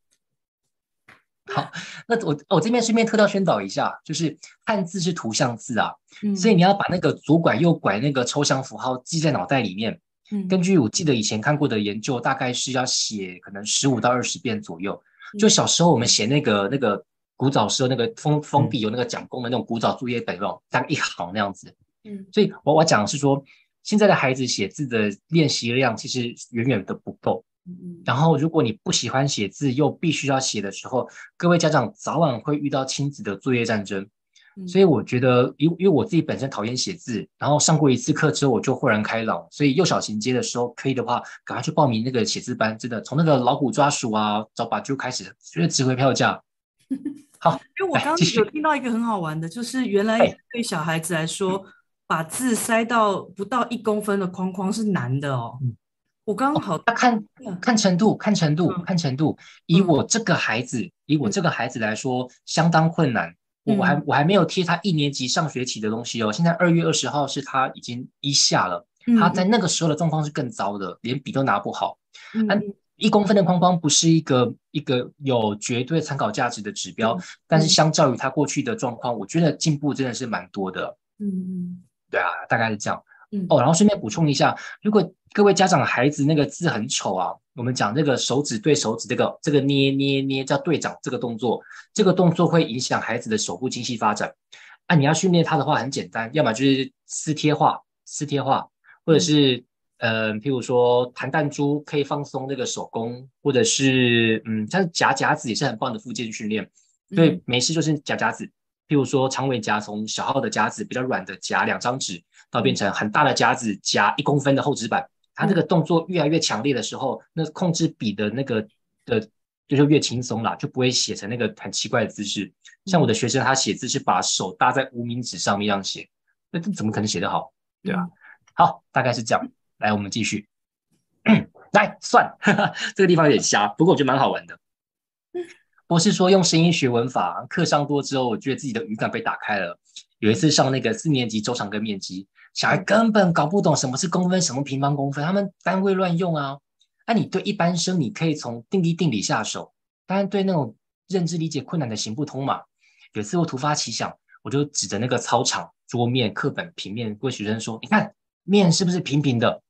好，那我我这边顺便特调宣导一下，就是汉字是图像字啊，嗯、所以你要把那个左拐右拐那个抽象符号记在脑袋里面。嗯、根据我记得以前看过的研究，大概是要写可能十五到二十遍左右。就小时候我们写那个那个古早时候那个封封闭有那个讲功的那种古早作业本哦，大概一行那样子。嗯，所以我我讲的是说，现在的孩子写字的练习量其实远远的不够。然后，如果你不喜欢写字又必须要写的时候，各位家长早晚会遇到亲子的作业战争。所以我觉得，因因为我自己本身讨厌写字，然后上过一次课之后，我就豁然开朗。所以幼小衔接的时候，可以的话，赶快去报名那个写字班。真的，从那个老虎抓鼠啊，找把就开始，绝对值回票价。好，因为我刚刚有听到一个很好玩的，就是原来对小孩子来说，把字塞到不到一公分的框框是难的哦。嗯、我刚刚好，他、哦、看看程度，看程度，看程度。以我这个孩子，嗯、以我这个孩子来说，相当困难。我还我还没有贴他一年级上学期的东西哦。现在二月二十号是他已经一下了，他在那个时候的状况是更糟的，连笔都拿不好。嗯，一公分的框框不是一个一个有绝对参考价值的指标，但是相较于他过去的状况，我觉得进步真的是蛮多的。嗯，对啊，大概是这样。嗯，哦，然后顺便补充一下，如果各位家长的孩子那个字很丑啊，我们讲这个手指对手指这个这个捏捏捏叫对掌这个动作，这个动作会影响孩子的手部精细发展。啊，你要训练他的话很简单，要么就是撕贴画，撕贴画，或者是嗯、呃，譬如说弹弹珠可以放松那个手工，或者是嗯，像夹夹子也是很棒的附件训练。所以没事就是夹夹子，譬如说长尾夹从小号的夹子比较软的夹两张纸。到变成很大的夹子夹一公分的厚纸板，它这个动作越来越强烈的时候，那控制笔的那个的就就越轻松啦，就不会写成那个很奇怪的姿势。像我的学生，他写字是把手搭在无名指上面一样写，那这怎么可能写得好？对吧？好，大概是这样。来，我们继续。来算，这个地方有点瞎，不过我觉得蛮好玩的。博士说用声音学文法，课上多之后，我觉得自己的语感被打开了。有一次上那个四年级周长跟面积。小孩根本搞不懂什么是公分，什么平方公分，他们单位乱用啊。那、啊、你对一般生，你可以从定义定理下手，当然对那种认知理解困难的行不通嘛。有次我突发奇想，我就指着那个操场、桌面、课本、平面，问学生说：“你看面是不是平平的？”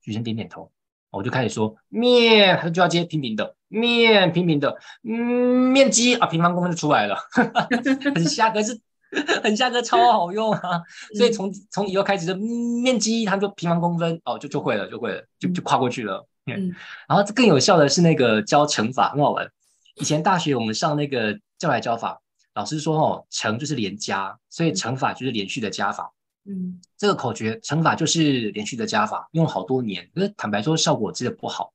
学生点点头，我就开始说面，他就要接平平的面，平平的，嗯，面积啊，平方公分就出来了，很瞎，可是。很像个超好用啊，所以从从以后开始的面积，他们就平方公分哦，就就会了，就会了，就就跨过去了。嗯，然后更有效的是那个教乘法，很好玩。以前大学我们上那个教来教法，老师说哦，乘就是连加，所以乘法就是连续的加法。嗯，这个口诀乘法就是连续的加法，用了好多年，可是坦白说效果真的不好。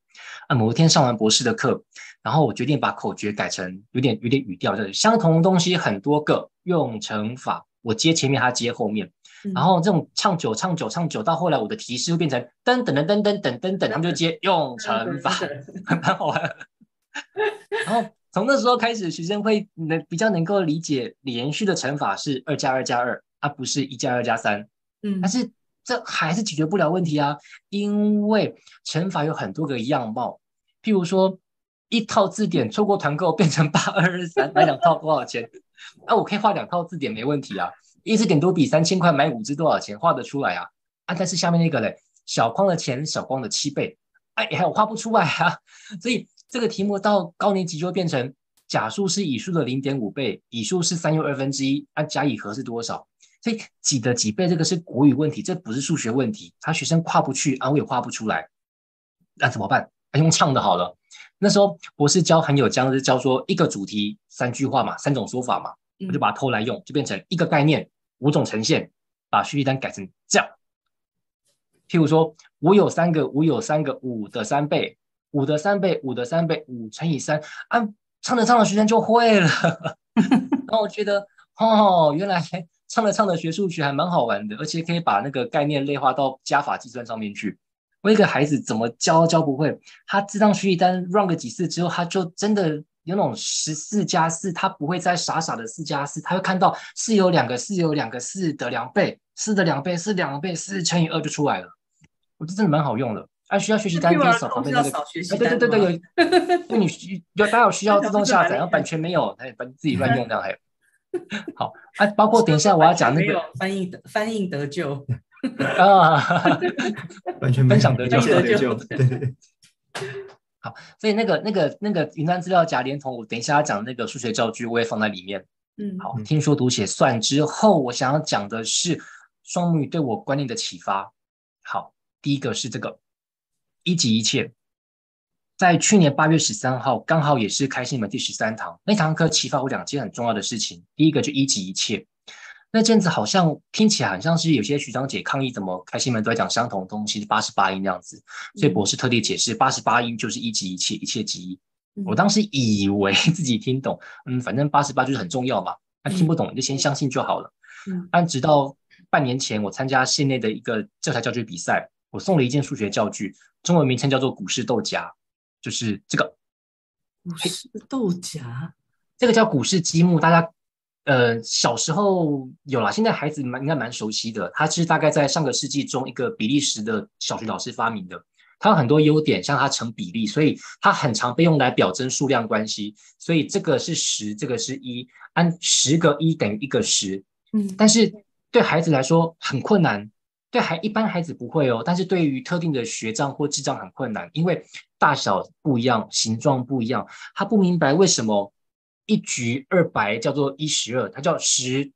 啊，某一天上完博士的课，然后我决定把口诀改成有点有点语调，就是相同的东西很多个，用乘法，我接前面，他接后面，然后这种唱久唱久唱久，到后来我的提示会变成噔噔噔噔噔噔噔噔，他们就接用乘法，蛮好玩。然后从那时候开始，学生会能比较能够理解连续的乘法是二加二加二，而不是一加二加三。嗯，但是。这还是解决不了问题啊，因为乘法有很多个样貌，譬如说一套字典错过团购变成八二二三，买两套多少钱？啊，我可以画两套字典没问题啊，一支点读笔三千块，买五支多少钱？画得出来啊，啊，但是下面那个嘞，小框的钱小框的七倍，哎，我画不出来啊，所以这个题目到高年级就会变成甲数是乙数的零点五倍，乙数是三又二分之一，那，甲乙和是多少？所以几的几倍，这个是国语问题，这不是数学问题。他学生跨不去，啊，我也跨不出来，那怎么办？用唱的好了。那时候博士教很有讲，是教说一个主题三句话嘛，三种说法嘛，我就把它偷来用，就变成一个概念五种呈现，把学习单改成这样。譬如说，五有三个，五有三个，五的三倍，五的三倍，五的三倍，五乘以三，啊，唱着唱着学生就会了。然后我觉得，哦，原来。唱着唱着学数学还蛮好玩的，而且可以把那个概念类化到加法计算上面去。我一个孩子怎么教都教不会，他这张学习单 run 个几次之后，他就真的有那种十四加四，他不会再傻傻的四加四，他会看到四有两个，四有两个，四的两倍，四的两倍，四两倍，四乘以二就出来了。我这真的蛮好用的。啊，需要学习单可以扫旁边那个，对对对对，有，就你需要大家有需要自动下载，然后版权没有，哎，把自己乱用这样还有。好啊，包括等一下我要讲那个翻译得翻译得救 啊，完全分享得救得救，对对对。好，所以那个那个那个云端资料夹连同我等一下要讲那个数学教具，我也放在里面。嗯，好，听说读写算之后，我想要讲的是双母语对我观念的启发。好，第一个是这个一级一切。在去年八月十三号，刚好也是开心门第十三堂那堂课，启发我两件很重要的事情。第一个就一级一切，那阵子好像听起来很像是有些学长姐抗议，怎么开心门都在讲相同的东西，八十八音那样子。所以博士特地解释，八十八音就是一级一切，一切即一。我当时以为自己听懂，嗯，反正八十八就是很重要嘛，那听不懂你就先相信就好了。但直到半年前我参加县内的一个教材教具比赛，我送了一件数学教具，中文名称叫做股市豆荚，就是这个股市豆荚，这个叫股市积木，大家呃小时候有啦，现在孩子蛮应该蛮熟悉的，它是大概在上个世纪中一个比利时的小学老师发明的。它有很多优点，像它成比例，所以它很常被用来表征数量关系。所以这个是十，这个是一，按十个一等于一个十。嗯，但是对孩子来说很困难，对孩一般孩子不会哦，但是对于特定的学障或智障很困难，因为大小不一样，形状不一样，他不明白为什么一橘二白叫做一十二，它叫十、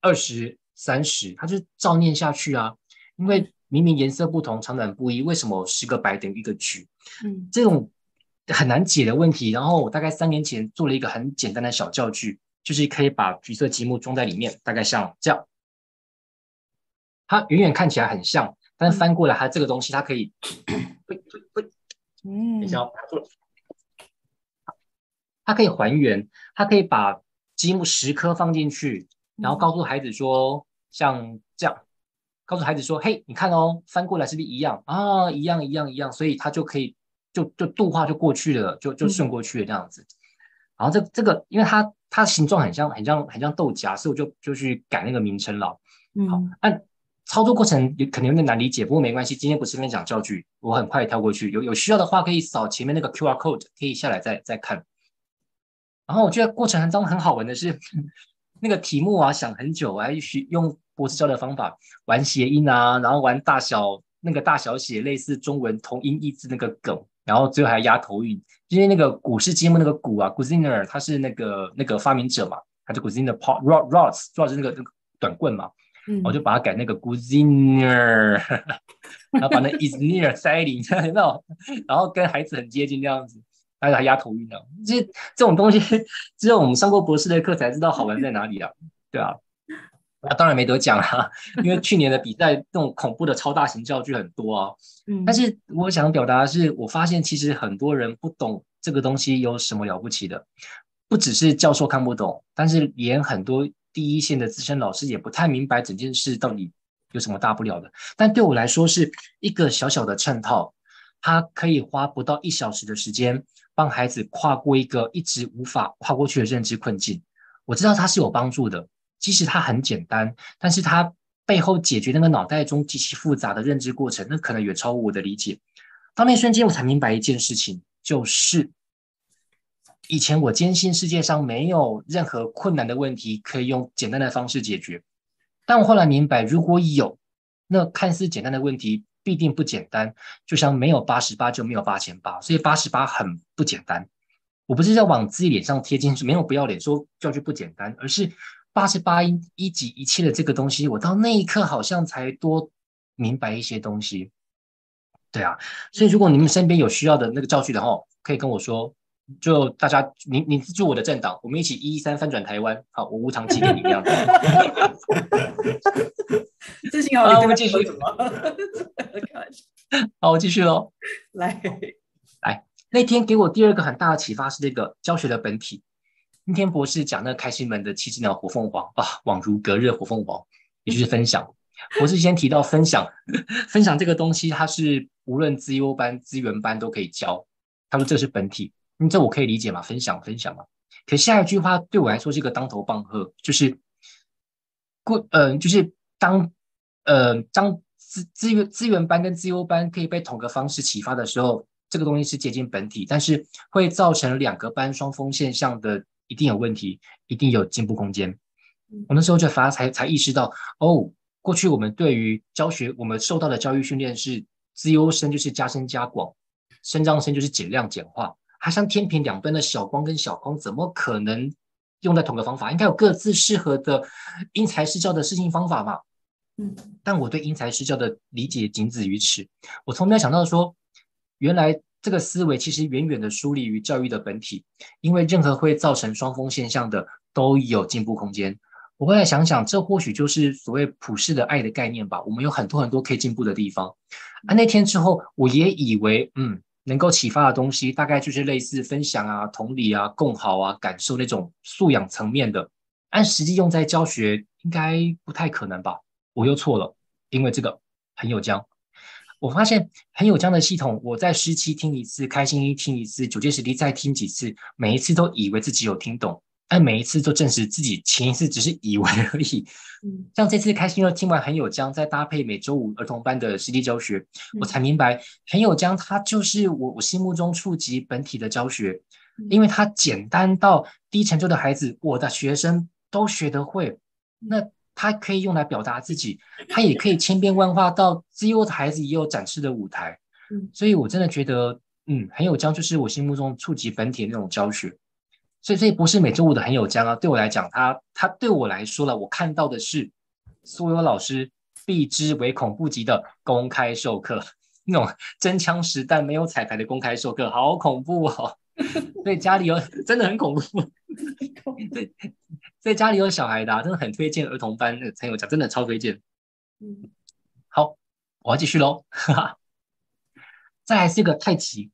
二十、三十，他就照念下去啊，因为。明明颜色不同，长短不一，为什么十个白等于一个橘？嗯，这种很难解的问题。然后我大概三年前做了一个很简单的小教具，就是可以把橘色积木装在里面，大概像这样。它远远看起来很像，但是翻过来，它这个东西它可以，嗯，等一下，它可以还原，它可以把积木十颗放进去，然后告诉孩子说，像这样。告诉孩子说：“嘿，你看哦，翻过来是不是一样啊？一样，一样，一样，所以它就可以就就度化就过去了，就就顺过去了这样子。然后这这个，因为它它形状很像很像很像豆荚，所以我就就去改那个名称了。嗯好，按操作过程有可能有点难理解，不过没关系，今天不是分享教具，我很快跳过去。有有需要的话，可以扫前面那个 QR code，可以下来再再看。然后我觉得过程当中很好玩的是 那个题目啊，想很久，我还需用。”博士教的方法，玩谐音啊，然后玩大小那个大小写，类似中文同音异字那个梗，然后最后还押头韵。因为那个古氏积木那个古啊 g u z i n e r 他是那个那个发明者嘛，他就 Gutziner Pot Rods，Rods 是那个那个短棍嘛，嗯、我就把它改那个 Gutziner，然后把那 is near 塞里，你知道？然后跟孩子很接近这样子，还是还押头韵呢。这这种东西，只有我们上过博士的课才知道好玩在哪里啊，对啊。啊，当然没得奖啊，因为去年的比赛这种恐怖的超大型教具很多啊。嗯，但是我想表达的是，我发现其实很多人不懂这个东西有什么了不起的，不只是教授看不懂，但是连很多第一线的资深老师也不太明白整件事到底有什么大不了的。但对我来说，是一个小小的衬套，它可以花不到一小时的时间，帮孩子跨过一个一直无法跨过去的认知困境。我知道它是有帮助的。即使它很简单，但是它背后解决那个脑袋中极其复杂的认知过程，那可能远超乎我的理解。到那瞬间，我才明白一件事情，就是以前我坚信世界上没有任何困难的问题可以用简单的方式解决，但我后来明白，如果有，那看似简单的问题必定不简单。就像没有八十八就没有八千八，所以八十八很不简单。我不是在往自己脸上贴金，没有不要脸说教具不简单，而是。八十八一一级一切的这个东西，我到那一刻好像才多明白一些东西。对啊，所以如果你们身边有需要的那个教具的话，可以跟我说。就大家，你你资助我的政党，我们一起一一三翻转台湾。好，我无偿寄给你这样子。自信好，我们继续。好，我继续喽。来来，那天给我第二个很大的启发是这个教学的本体。今天博士讲那个开心门的七只鸟火凤凰啊，宛如隔日火凤凰，也就是分享。博士先提到分享，分享这个东西，它是无论资优班、资源班都可以教。他说这是本体，嗯，这我可以理解嘛？分享分享嘛。可下一句话对我来说是一个当头棒喝，就是过，嗯、呃，就是当，呃，当资资源资源班跟资优班可以被同个方式启发的时候，这个东西是接近本体，但是会造成两个班双峰现象的。一定有问题，一定有进步空间。我那时候就反而才才意识到，哦，过去我们对于教学，我们受到的教育训练是资优生就是加深加广，身障生就是减量简化，还像天平两端的小光跟小空，怎么可能用在同个方法？应该有各自适合的因材施教的事情方法嘛？嗯，但我对因材施教的理解仅止于此，我从没有想到说，原来。这个思维其实远远的疏离于教育的本体，因为任何会造成双峰现象的都有进步空间。我后来想想，这或许就是所谓普世的爱的概念吧。我们有很多很多可以进步的地方。啊，那天之后，我也以为，嗯，能够启发的东西大概就是类似分享啊、同理啊、共好啊、感受那种素养层面的。按实际用在教学，应该不太可能吧？我又错了，因为这个很有姜。我发现很有姜的系统，我在十期听一次，开心一听一次，九阶十地再听几次，每一次都以为自己有听懂，但每一次都证实自己前一次只是以为而已。嗯，像这次开心又听完很有江，再搭配每周五儿童班的实地教学，嗯、我才明白很有江，它就是我我心目中触及本体的教学，嗯、因为它简单到低成就的孩子，我的学生都学得会。那。他可以用来表达自己，他也可以千变万化到自由的孩子也有展示的舞台。嗯，所以我真的觉得，嗯，很有江就是我心目中触及本体的那种教学。所以，所以不是每周五的很有姜啊。对我来讲，他他对我来说了，我看到的是所有老师避之唯恐不及的公开授课，那种真枪实弹没有彩排的公开授课，好恐怖哦。所以家里有真的很恐怖。对。在家里有小孩的、啊，真的很推荐儿童班那个陈友讲，真的超推荐。嗯，好，我要继续喽。哈哈，再来是一个太极。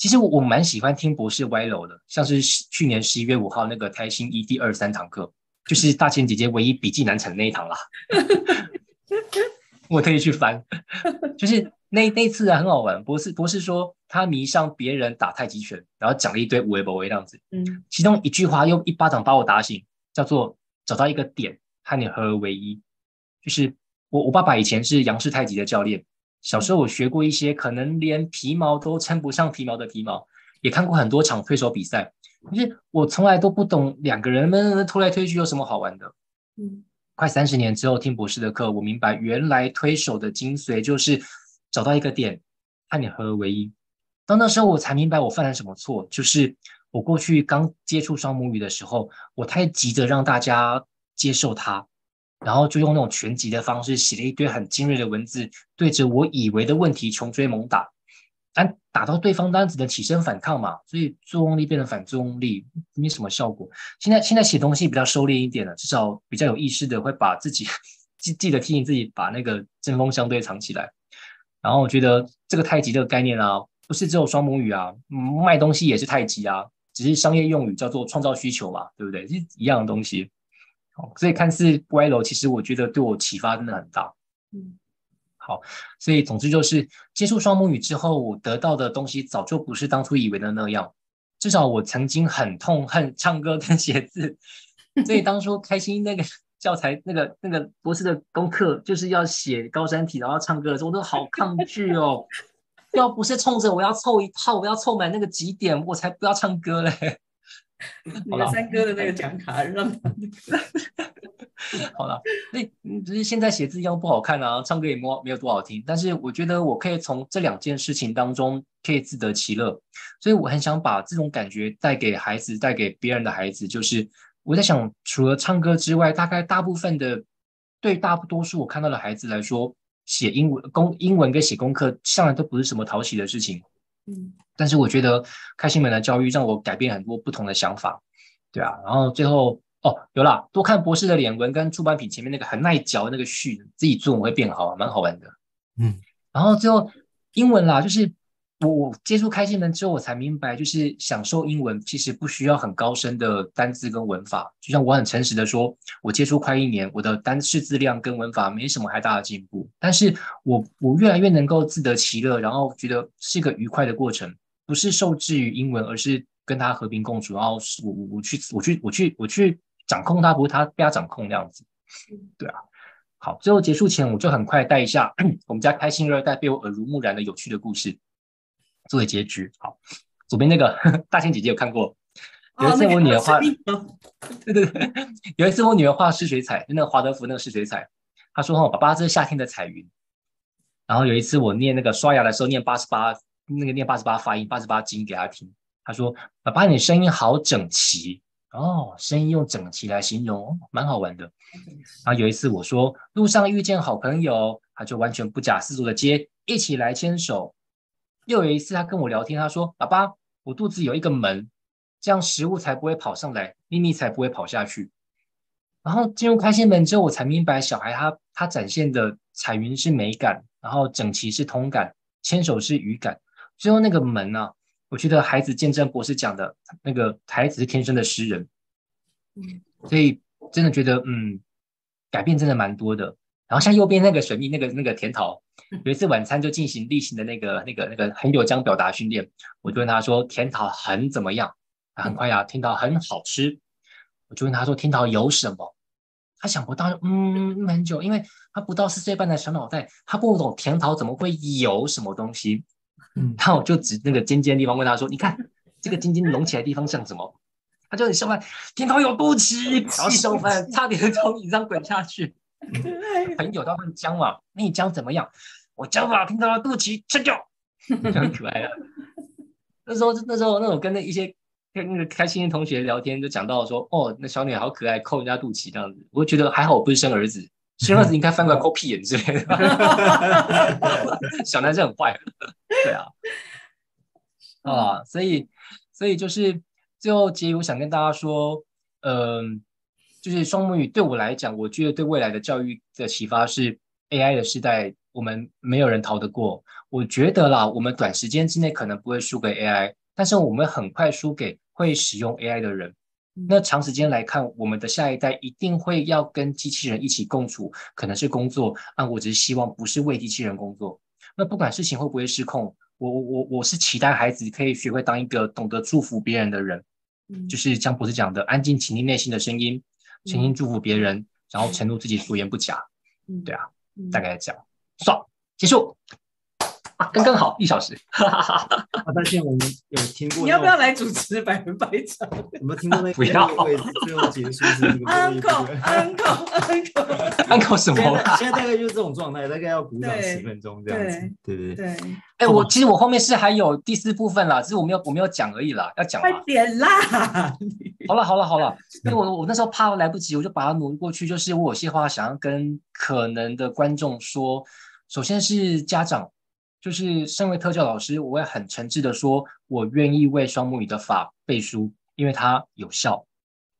其实我我蛮喜欢听博士歪楼的，像是去年十一月五号那个台新一第二三堂课，就是大千姐姐唯一笔记难产的那一堂啦。我特意去翻，就是。那那次啊很好玩，博士博士说他迷上别人打太极拳，然后讲了一堆无为不为这样子，嗯，其中一句话用一巴掌把我打醒，叫做找到一个点和你合而为一。就是我我爸爸以前是杨氏太极的教练，小时候我学过一些可能连皮毛都称不上皮毛的皮毛，也看过很多场推手比赛，可是我从来都不懂两个人们推来推去有什么好玩的。嗯，快三十年之后听博士的课，我明白原来推手的精髓就是。找到一个点，和你合而为一。到那时候，我才明白我犯了什么错，就是我过去刚接触双母语的时候，我太急着让大家接受它，然后就用那种拳击的方式写了一堆很精锐的文字，对着我以为的问题穷追猛打。但打到对方当然只能起身反抗嘛，所以作用力变成反作用力，没什么效果。现在现在写东西比较收敛一点了，至少比较有意识的会把自己记记得提醒自己，把那个针锋相对藏起来。然后我觉得这个太极这个概念啊，不是只有双母语啊，卖东西也是太极啊，只是商业用语叫做创造需求嘛，对不对？是一样的东西。好，所以看似歪楼，其实我觉得对我启发真的很大。嗯，好，所以总之就是接触双母语之后，我得到的东西早就不是当初以为的那样。至少我曾经很痛恨唱歌跟写字，所以当初开心那个。教材那个那个博士的功课就是要写高山体，然后唱歌的时候，我都好抗拒哦。要不是冲着我要凑一套，我要凑满那个几点，我才不要唱歌嘞。你的三哥的那个奖卡让他。好了，那只是现在写字一样不好看啊，唱歌也没没有多好听。但是我觉得我可以从这两件事情当中可以自得其乐，所以我很想把这种感觉带给孩子，带给别人的孩子，就是。我在想，除了唱歌之外，大概大部分的，对大多数我看到的孩子来说，写英文功英文跟写功课，向来都不是什么讨喜的事情。嗯，但是我觉得开心门的教育让我改变很多不同的想法，对啊。然后最后哦，有啦，多看博士的脸文跟出版品前面那个很耐嚼的那个序，自己做我会变好，蛮好玩的。嗯，然后最后英文啦，就是。我我接触开心门之后，我才明白，就是享受英文其实不需要很高深的单字跟文法。就像我很诚实的说，我接触快一年，我的单识字量跟文法没什么太大的进步。但是我我越来越能够自得其乐，然后觉得是一个愉快的过程，不是受制于英文，而是跟他和平共处。然后我我我去我去我去我去掌控他，不是他被他掌控那样子。对啊，好，最后结束前，我就很快带一下 我们家开心二代被我耳濡目染的有趣的故事。作为结局，好，左边那个 大千姐姐有看过？有一次我女儿画，哦、对对对，有一次我女儿画试水彩，就那个华德福那个试水彩，她说：“哦，爸爸，这是夏天的彩云。”然后有一次我念那个刷牙的时候念八十八，那个念八十八发音八十八经给他听，他说：“爸爸，你声音好整齐哦，声音用整齐来形容，蛮好玩的。”然后有一次我说：“路上遇见好朋友，他就完全不假思索的接，一起来牵手。”又有一次，他跟我聊天，他说：“爸爸，我肚子有一个门，这样食物才不会跑上来，秘密才不会跑下去。”然后进入开心门之后，我才明白，小孩他他展现的彩云是美感，然后整齐是通感，牵手是语感。最后那个门呢、啊，我觉得孩子见证博士讲的那个孩子是天生的诗人。嗯，所以真的觉得，嗯，改变真的蛮多的。然后像右边那个神秘，那个那个甜桃，有一次晚餐就进行例行的那个那个那个很有奖表达训练，我就问他说：“甜桃很怎么样？”他很快呀，甜桃很好吃。我就问他说：“甜桃有什么？”他想不到，嗯，很久，因为他不到四岁半的小脑袋，他不懂甜桃怎么会有什么东西。嗯，然后我就指那个尖尖的地方问他说：“你看这个尖尖隆起来的地方像什么？”他就很笑 翻，甜桃有肚脐，然后笑翻，差点从椅子上滚下去。朋友他们讲嘛，那你讲怎么样？我讲把听到的肚脐吃掉，很可爱啊。那时候，那时候，那种跟那一些。跟那个开心的同学聊天，就讲到说，哦，那小女孩好可爱，抠人家肚脐这样子。我觉得还好，我不是生儿子，生儿子应该翻过来抠屁眼之类的。小男生很坏，对啊，啊，所以，所以就是最后结语，我想跟大家说，嗯、呃，就是双母语对我来讲，我觉得对未来的教育的启发是 AI 的时代，我们没有人逃得过。我觉得啦，我们短时间之内可能不会输给 AI。但是我们很快输给会使用 AI 的人。那长时间来看，我们的下一代一定会要跟机器人一起共处，可能是工作。啊，我只是希望不是为机器人工作。那不管事情会不会失控，我我我我是期待孩子可以学会当一个懂得祝福别人的人。嗯，就是江博士讲的，安静倾听内心的声音，诚心祝福别人，然后承诺自己所言不假。嗯，对啊，大概这样，算了，结束。刚刚好一小时，哈哈哈哈哈！但是我们有听过，你要不要来主持百分百场？有没有听过那个？不要，最后结束是 uncle，uncle，uncle，uncle 什么？现在大概就是这种状态，大概要鼓掌十分钟这样子，对对对。哎，我其实我后面是还有第四部分啦，只是我没有我没有讲而已啦，要讲。快点啦！好了好了好了，因为我我那时候怕来不及，我就把它挪过去。就是我有些话想要跟可能的观众说，首先是家长。就是身为特教老师，我会很诚挚的说，我愿意为双母语的法背书，因为它有效。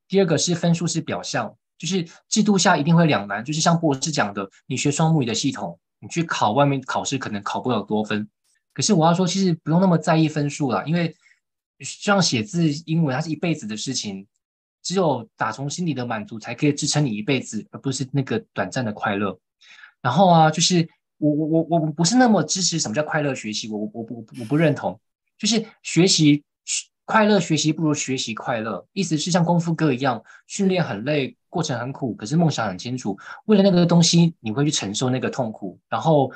第二个是分数是表象，就是制度下一定会两难，就是像博士讲的，你学双母语的系统，你去考外面考试可能考不了多分。可是我要说，其实不用那么在意分数啦，因为像写字、英文，它是一辈子的事情，只有打从心里的满足才可以支撑你一辈子，而不是那个短暂的快乐。然后啊，就是。我我我我不是那么支持什么叫快乐学习，我我我我我不认同，就是学习快乐学习不如学习快乐，意思是像功夫哥一样，训练很累，过程很苦，可是梦想很清楚，为了那个东西你会去承受那个痛苦，然后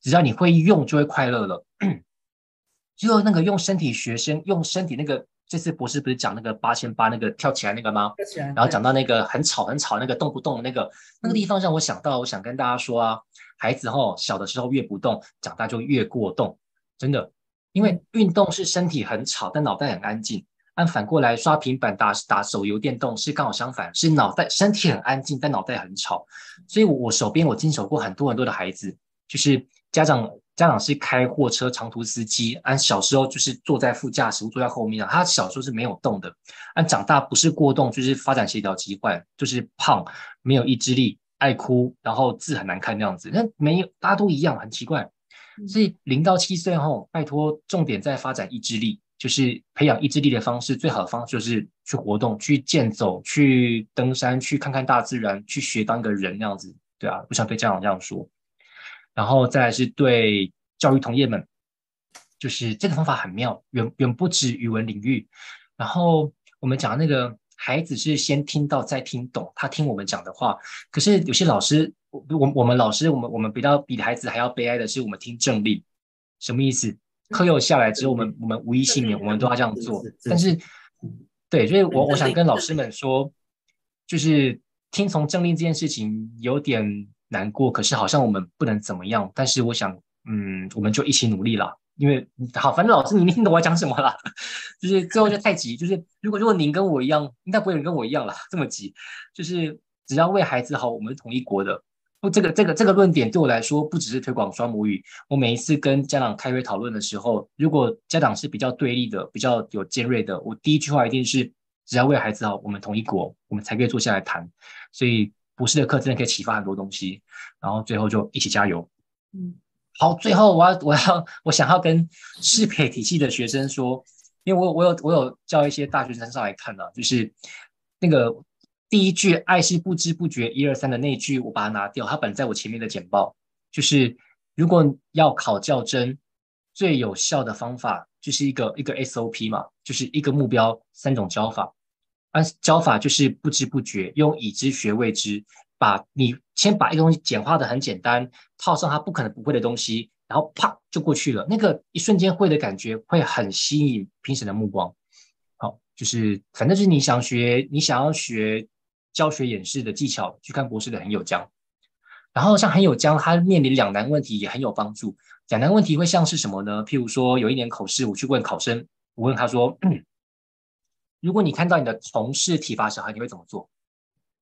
只要你会用就会快乐了。只有那个用身体学生用身体那个，这次博士不是讲那个八千八那个跳起来那个吗？然后讲到那个很吵很吵那个动不动的那个那个地方，让我想到，我想跟大家说啊。孩子吼小的时候越不动，长大就越过动，真的，因为运动是身体很吵，但脑袋很安静。按反过来刷平板打打手游电动是刚好相反，是脑袋身体很安静，但脑袋很吵。所以我，我手边我经手过很多很多的孩子，就是家长家长是开货车长途司机，按小时候就是坐在副驾驶，坐在后面啊，他小时候是没有动的，按长大不是过动，就是发展协调疾患，就是胖，没有意志力。爱哭，然后字很难看那样子，那没有，大家都一样，很奇怪。所以零到七岁后，拜托，重点在发展意志力，就是培养意志力的方式，最好的方式就是去活动，去健走，去登山，去看看大自然，去学当个人那样子，对啊，我想对家长这样说。然后再来是对教育同业们，就是这个方法很妙，远远不止语文领域。然后我们讲那个。孩子是先听到再听懂，他听我们讲的话。可是有些老师，我我我们老师，我们我们比较比孩子还要悲哀的是，我们听政令，什么意思？课又下来之后，我们我们无一幸免，我们都要这样做。但是，对，所以我我想跟老师们说，就是听从政令这件事情有点难过，可是好像我们不能怎么样。但是我想，嗯，我们就一起努力了。因为好，反正老师你听懂我讲什么了，就是最后就太急，就是如果如果您跟我一样，应该不会有人跟我一样了，这么急，就是只要为孩子好，我们是同一国的。不，这个这个这个论点对我来说不只是推广双母语，我每一次跟家长开会讨论的时候，如果家长是比较对立的，比较有尖锐的，我第一句话一定是只要为孩子好，我们同一国，我们才可以坐下来谈。所以博士的课真的可以启发很多东西，然后最后就一起加油，嗯。好，最后我要我要我想要跟适配体系的学生说，因为我我有我有叫一些大学生上来看的，就是那个第一句“爱是不知不觉”一二三的那句，我把它拿掉，它本在我前面的简报。就是如果要考较真，最有效的方法就是一个一个 SOP 嘛，就是一个目标三种教法。而教法就是不知不觉，用已知学未知，把你先把一个东西简化的很简单，套上它不可能不会的东西，然后啪就过去了。那个一瞬间会的感觉会很吸引评审的目光。好，就是反正就是你想学，你想要学。教学演示的技巧，去看博士的很有将。然后像很有将，他面临两难问题也很有帮助。两难问题会像是什么呢？譬如说有一年口试，我去问考生，我问他说：“ 如果你看到你的同事体罚小孩，你会怎么做？”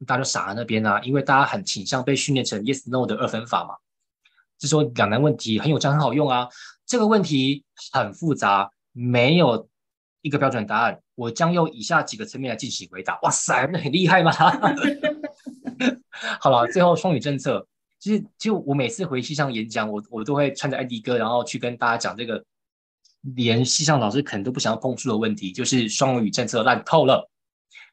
大家就傻在那边啊，因为大家很倾向被训练成 yes no 的二分法嘛。就说两难问题很有将很好用啊。这个问题很复杂，没有一个标准答案。我将用以下几个层面来进行回答。哇塞，那很厉害吗？好了，最后双语政策，其实就我每次回系上演讲，我我都会穿着艾迪哥，然后去跟大家讲这个连系上老师可能都不想要碰触的问题，就是双语政策烂透了。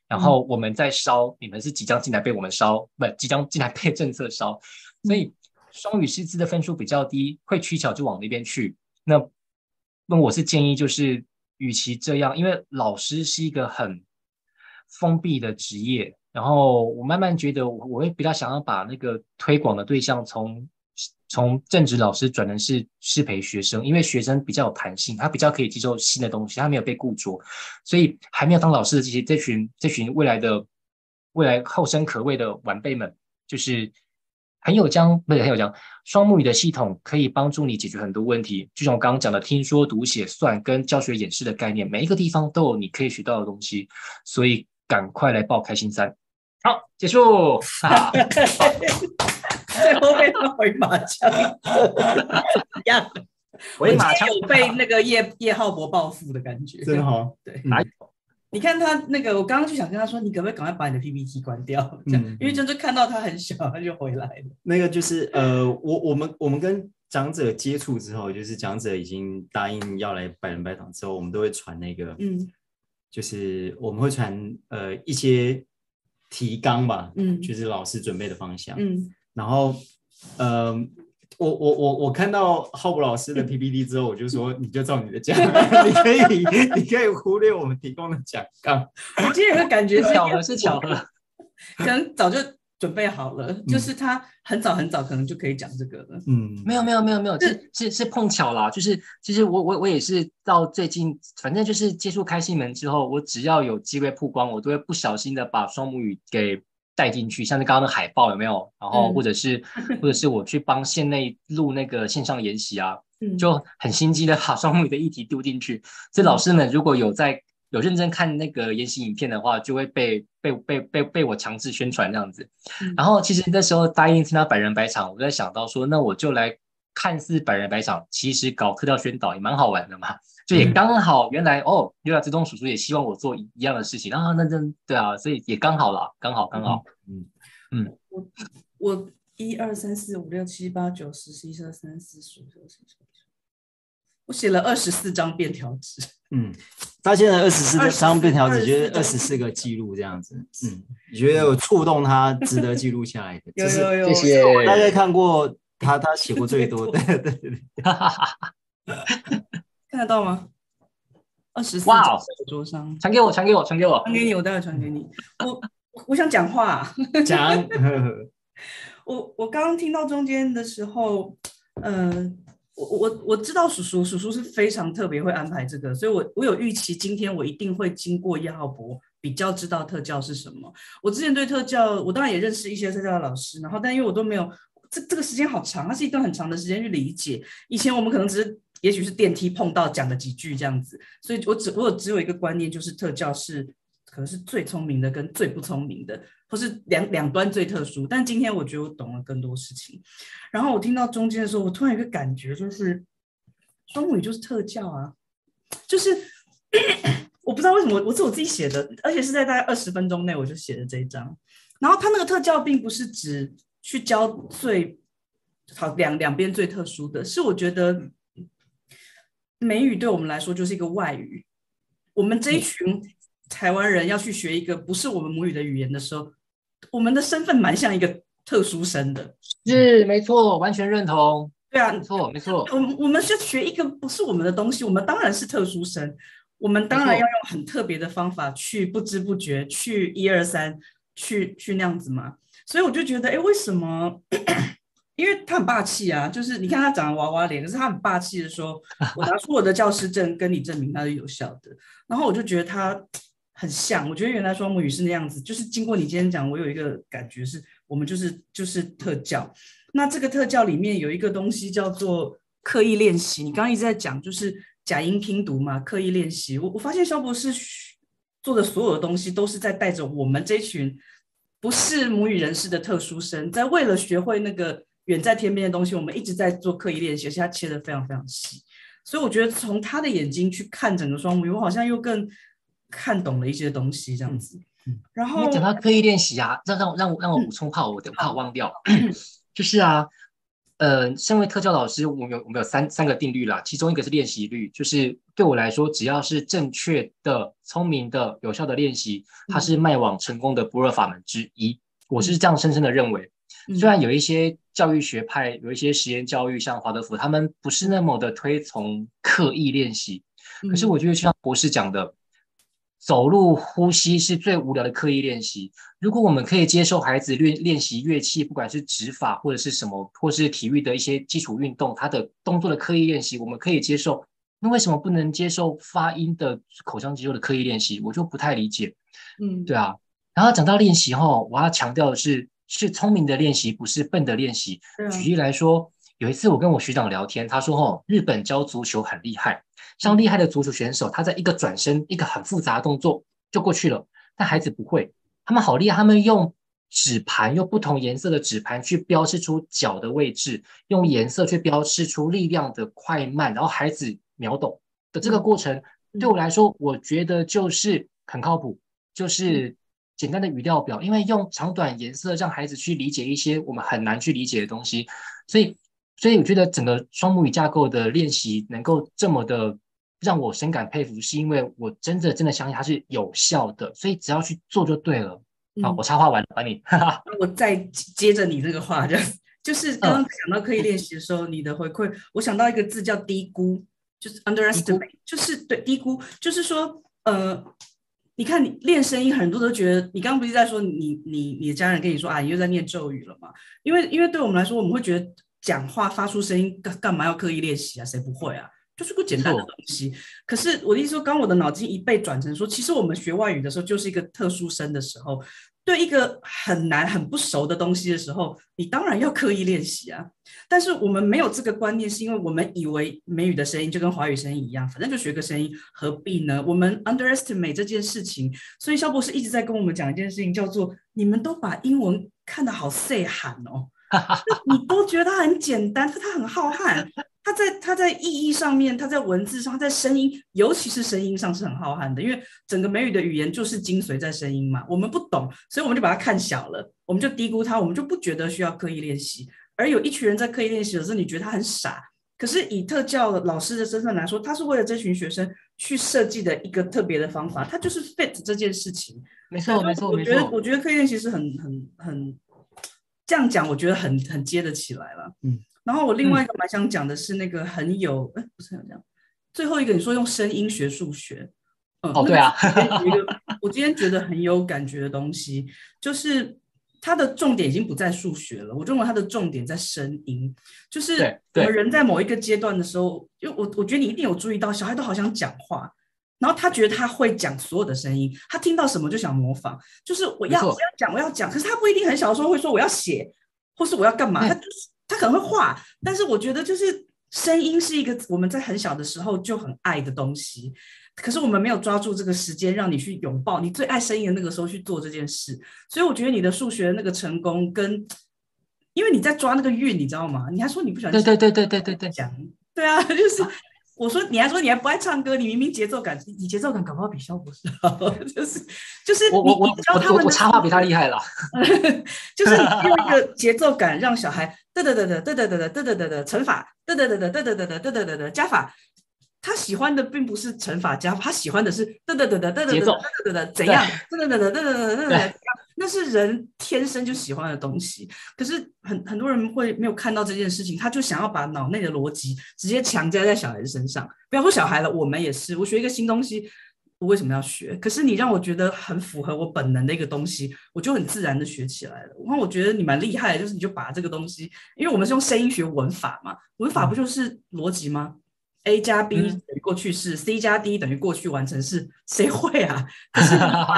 然后我们在烧，嗯、你们是即将进来被我们烧，不，即将进来被政策烧，所以双语师资的分数比较低，会取巧就往那边去。那那我是建议就是。与其这样，因为老师是一个很封闭的职业，然后我慢慢觉得，我会比较想要把那个推广的对象从从正职老师转成是师培学生，因为学生比较有弹性，他比较可以接受新的东西，他没有被固着，所以还没有当老师的这些这群这群未来的未来后生可畏的晚辈们，就是。很有将，不是很有将，双母语的系统可以帮助你解决很多问题。就像我刚刚讲的，听说读写算跟教学演示的概念，每一个地方都有你可以学到的东西。所以赶快来报开心三。好，结束。最后被他回马枪一样，回马枪有被那个叶叶浩博报复的感觉，真好。对，哪有？你看他那个，我刚刚就想跟他说，你可不可以赶快把你的 PPT 关掉？这样，嗯、因为真的看到他很小，他就回来了。那个就是呃，我我们我们跟讲者接触之后，就是讲者已经答应要来百人百场之后，我们都会传那个，嗯，就是我们会传呃一些提纲吧，嗯，就是老师准备的方向，嗯，然后呃。我我我我看到浩博老师的 PPT 之后，我就说，你就照你的讲，你可以你可以忽略我们提供的讲纲。我今天有个感觉是 巧合，是巧合，可能早就准备好了，嗯、就是他很早很早可能就可以讲这个了。嗯，没有没有没有没有，是是是碰巧啦。就是其实我我我也是到最近，反正就是接触开心门之后，我只要有机会曝光，我都会不小心的把双母语给。带进去，像是刚刚的海报有没有？然后或者是，嗯、或者是我去帮县内录那个线上研习啊，嗯、就很心机的把双母语的议题丢进去。所以、老师们如果有在有认真看那个研习影片的话，就会被被被被被我强制宣传这样子。嗯、然后其实那时候答应参加百人百场，我在想到说，那我就来看似百人百场，其实搞特教宣导也蛮好玩的嘛。就也刚好，原来、嗯、哦，原来自动叔叔也希望我做一样的事情啊，那真对啊，所以也刚好了，刚好刚好，嗯嗯，我我一二三四五六七八九十十一十二三四十五十六十七十八，我写了二十四张便条纸，嗯，他现在二十四张便条纸，就是二十四个记录这样子，嗯，你觉得有触动他值得记录下来的？有有有，谢谢，大概看过他他写过最多的，对 对对，哈哈哈哈。看得到吗？二十四张桌上，传给我，传给我，传给我，传给你，我待会传给你。我我想讲话、啊，讲。我我刚刚听到中间的时候，嗯、呃，我我我知道叔叔叔叔是非常特别会安排这个，所以我我有预期今天我一定会经过叶浩博，比较知道特教是什么。我之前对特教，我当然也认识一些特教的老师，然后但因为我都没有这这个时间好长，它是一段很长的时间去理解。以前我们可能只是。也许是电梯碰到讲了几句这样子，所以我只我只有一个观念，就是特教是可能是最聪明的跟最不聪明的，或是两两端最特殊。但今天我觉得我懂了更多事情。然后我听到中间的时候，我突然有一个感觉，就是双语就是特教啊，就是 我不知道为什么，我是我自己写的，而且是在大概二十分钟内我就写了这一章。然后他那个特教并不是指去教最好两两边最特殊的，是我觉得。美语对我们来说就是一个外语，我们这一群台湾人要去学一个不是我们母语的语言的时候，我们的身份蛮像一个特殊生的。是，没错，完全认同。对啊，没错，没错。我我们是学一个不是我们的东西，我们当然是特殊生，我们当然要用很特别的方法去不知不觉去一二三，去去那样子嘛。所以我就觉得，哎，为什么？因为他很霸气啊，就是你看他长得娃娃脸，可是他很霸气的说：“我拿出我的教师证跟你证明它是有效的。”然后我就觉得他很像，我觉得原来双母语是那样子。就是经过你今天讲，我有一个感觉是，我们就是就是特教。那这个特教里面有一个东西叫做刻意练习。你刚刚一直在讲，就是假音拼读嘛，刻意练习。我我发现肖博士做的所有的东西，都是在带着我们这群不是母语人士的特殊生，在为了学会那个。远在天边的东西，我们一直在做刻意练习，而且他切的非常非常细，所以我觉得从他的眼睛去看整个双母语，我好像又更看懂了一些东西，这样子。嗯、然后讲到刻意练习啊，让让我让我让我补充，怕我等怕我忘掉，嗯、就是啊，呃，身为特教老师，我们有我们有三三个定律啦，其中一个是练习率，就是对我来说，只要是正确的、聪明的、有效的练习，它是迈往成功的不二法门之一，嗯、我是这样深深的认为。虽然有一些教育学派，有一些实验教育，像华德福，他们不是那么的推崇刻意练习，可是我觉得像博士讲的，走路、呼吸是最无聊的刻意练习。如果我们可以接受孩子练练习乐器，不管是指法或者是什么，或是体育的一些基础运动，他的动作的刻意练习，我们可以接受。那为什么不能接受发音的口腔肌肉的刻意练习？我就不太理解。嗯，对啊。然后讲到练习后，我要强调的是。是聪明的练习，不是笨的练习。啊、举例来说，有一次我跟我学长聊天，他说：“哦，日本教足球很厉害，像厉害的足球选手，他在一个转身，一个很复杂的动作就过去了。但孩子不会，他们好厉害，他们用纸盘，用不同颜色的纸盘去标示出脚的位置，用颜色去标示出力量的快慢，然后孩子秒懂的这个过程，嗯、对我来说，我觉得就是很靠谱，就是。嗯简单的语料表，因为用长短颜色让孩子去理解一些我们很难去理解的东西，所以，所以我觉得整个双母语架构的练习能够这么的让我深感佩服，是因为我真的真的相信它是有效的，所以只要去做就对了。好，我插话完了，把你，我再接着你这个话，就 就是刚刚讲到刻意练习的时候，你的回馈，我想到一个字叫低估，就是 underestimate，就是对低估，就是说呃。你看，你练声音，很多都觉得，你刚刚不是在说你你你的家人跟你说啊，你又在念咒语了吗？因为因为对我们来说，我们会觉得讲话发出声音干干嘛要刻意练习啊？谁不会啊？就是个简单的东西。可是我的意思说，刚我的脑筋一被转成说，其实我们学外语的时候就是一个特殊生的时候。对一个很难、很不熟的东西的时候，你当然要刻意练习啊。但是我们没有这个观念，是因为我们以为美语的声音就跟华语声音一样，反正就学个声音，何必呢？我们 underestimate 这件事情，所以肖博士一直在跟我们讲一件事情，叫做你们都把英文看得好 say 喊哦，你都觉得它很简单，可它很浩瀚。它在他在意义上面，他在文字上，他在声音，尤其是声音上是很浩瀚的，因为整个美语的语言就是精髓在声音嘛。我们不懂，所以我们就把它看小了，我们就低估它，我们就不觉得需要刻意练习。而有一群人在刻意练习的时候，你觉得他很傻。可是以特教老师的身份来说，他是为了这群学生去设计的一个特别的方法，他就是 fit 这件事情。没错，没错，我觉得我觉得刻意练习是很很很这样讲，我觉得很很接得起来了。嗯。然后我另外一个蛮想讲的是那个很有，哎、嗯，不是很讲，最后一个你说用声音学数学，嗯，哦，对啊，一个我今天觉得很有感觉的东西，就是它的重点已经不在数学了，我认为它的重点在声音，就是我们人在某一个阶段的时候，就我我觉得你一定有注意到，小孩都好想讲话，然后他觉得他会讲所有的声音，他听到什么就想模仿，就是我要错。我要讲我要讲，可是他不一定很小的时候会说我要写，或是我要干嘛，嗯、他就是。他可能会画，但是我觉得就是声音是一个我们在很小的时候就很爱的东西，可是我们没有抓住这个时间让你去拥抱你最爱声音的那个时候去做这件事，所以我觉得你的数学那个成功跟，因为你在抓那个韵，你知道吗？你还说你不喜欢，对对对对对对对，讲，对啊，就是。我说你还说你还不爱唱歌，你明明节奏感，你节奏感搞不好比萧博士好，就是就是你我我你教他们我插话比他厉害了，就是用一个节奏感让小孩嘚嘚嘚嘚嘚嘚嘚嘚嘚嘚嘚乘法得得得得得得得得得得得加法，他喜欢的并不是乘法加法，他喜欢的是得得得得得得得得得怎样嘚嘚嘚嘚嘚嘚嘚，那是人天生就喜欢的东西。可是很很多人会没有看到这件事情，他就想要把脑内的逻辑直接强加在小孩子身上。不要说小孩了，我们也是。我学一个新东西，我为什么要学？可是你让我觉得很符合我本能的一个东西，我就很自然的学起来了。然后我觉得你蛮厉害的，就是你就把这个东西，因为我们是用声音学文法嘛，文法不就是逻辑吗？A 加 B 等于过去式，嗯，C 加 D 等于过去完成式，谁会啊？可是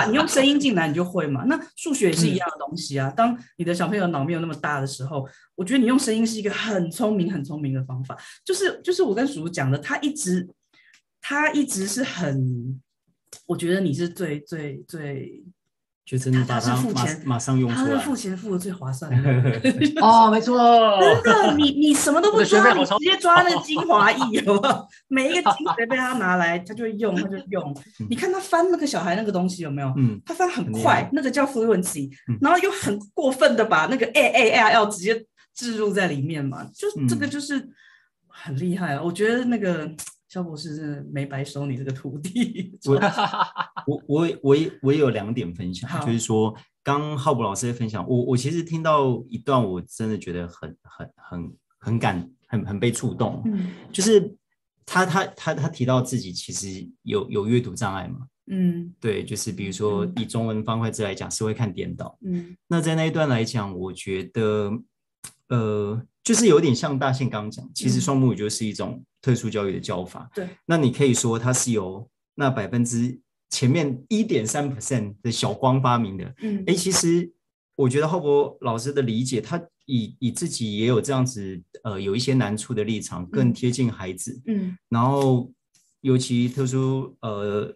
你 用声音进来，你就会嘛。那数学也是一样的东西啊。当你的小朋友脑没有那么大的时候，我觉得你用声音是一个很聪明、很聪明的方法。就是就是我跟叔叔讲的，他一直他一直是很，我觉得你是最最最。就真的把它马马上用出来，他是付钱付的最划算的 哦，没错，真的，你你什么都不抓，你直接抓那个精华液，好不好？每一个精髓被他拿来，他就会用，他就用。你看他翻那个小孩那个东西有没有？嗯，他翻很快，那个叫 fluency，然后又很过分的把那个 a a l l 直接置入在里面嘛，就这个就是很厉害。我觉得那个。萧博士是没白收你这个徒弟。我我我我也我也有两点分享，就是说，刚浩博老师的分享，我我其实听到一段，我真的觉得很很很很感，很很被触动。嗯，就是他他他他提到自己其实有有阅读障碍嘛。嗯，对，就是比如说以中文方块字来讲，是会看颠倒。嗯，那在那一段来讲，我觉得呃。就是有点像大宪刚讲，其实双母语就是一种特殊教育的教法。对，那你可以说它是由那百分之前面一点三 percent 的小光发明的。嗯，哎，其实我觉得浩博老师的理解，他以以自己也有这样子，呃，有一些难处的立场，更贴近孩子。嗯，然后尤其特殊呃。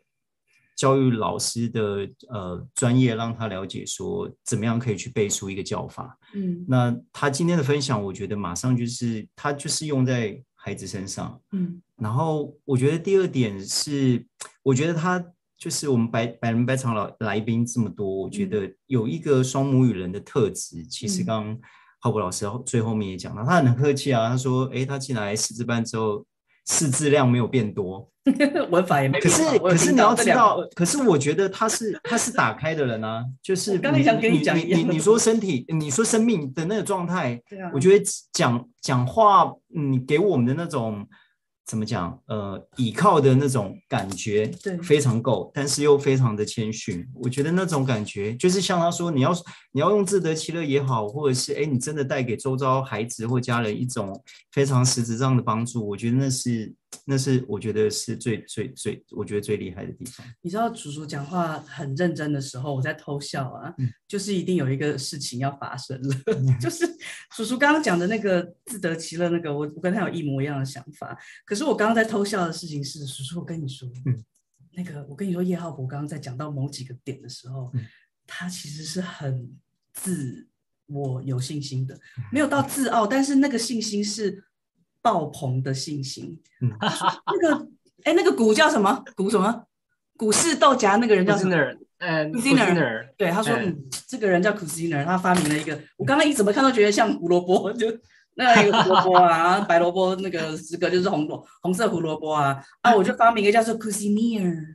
教育老师的呃专业，让他了解说怎么样可以去背书一个教法。嗯，那他今天的分享，我觉得马上就是他就是用在孩子身上。嗯，然后我觉得第二点是，我觉得他就是我们百百人百场老来宾这么多，我觉得有一个双母语人的特质。其实刚刚浩博老师最后面也讲到，他很客气啊，他说：“哎，他进来师资班之后。”识字量没有变多，文法也没变。可是可是你要知道，可是我觉得他是他是打开的人啊，就是刚才想跟你讲你你你说身体，你说生命的那个状态，我觉得讲讲话，你给我们的那种。怎么讲？呃，倚靠的那种感觉，对，非常够，但是又非常的谦逊。我觉得那种感觉，就是像他说，你要你要用自得其乐也好，或者是哎，你真的带给周遭孩子或家人一种非常实质上的帮助，我觉得那是。那是我觉得是最最最，我觉得最厉害的地方。你知道，叔叔讲话很认真的时候，我在偷笑啊，嗯、就是一定有一个事情要发生了。嗯、就是叔叔刚刚讲的那个自得其乐那个，我我跟他有一模一样的想法。可是我刚刚在偷笑的事情是，叔叔，我跟你说，嗯、那个我跟你说，叶浩博刚刚在讲到某几个点的时候，嗯、他其实是很自我有信心的，没有到自傲，但是那个信心是。爆棚的信心，嗯，那个，哎，那个股叫什么？股什么？股市豆荚那个人叫什么？嗯，Kusiner，对，他说，嗯，这个人叫 Kusiner，他发明了一个，我刚刚一怎么看都觉得像胡萝卜，就 那个胡萝卜啊，白萝卜那个十个就是红萝红色胡萝卜啊，啊，我就发明一个叫做 Kushner。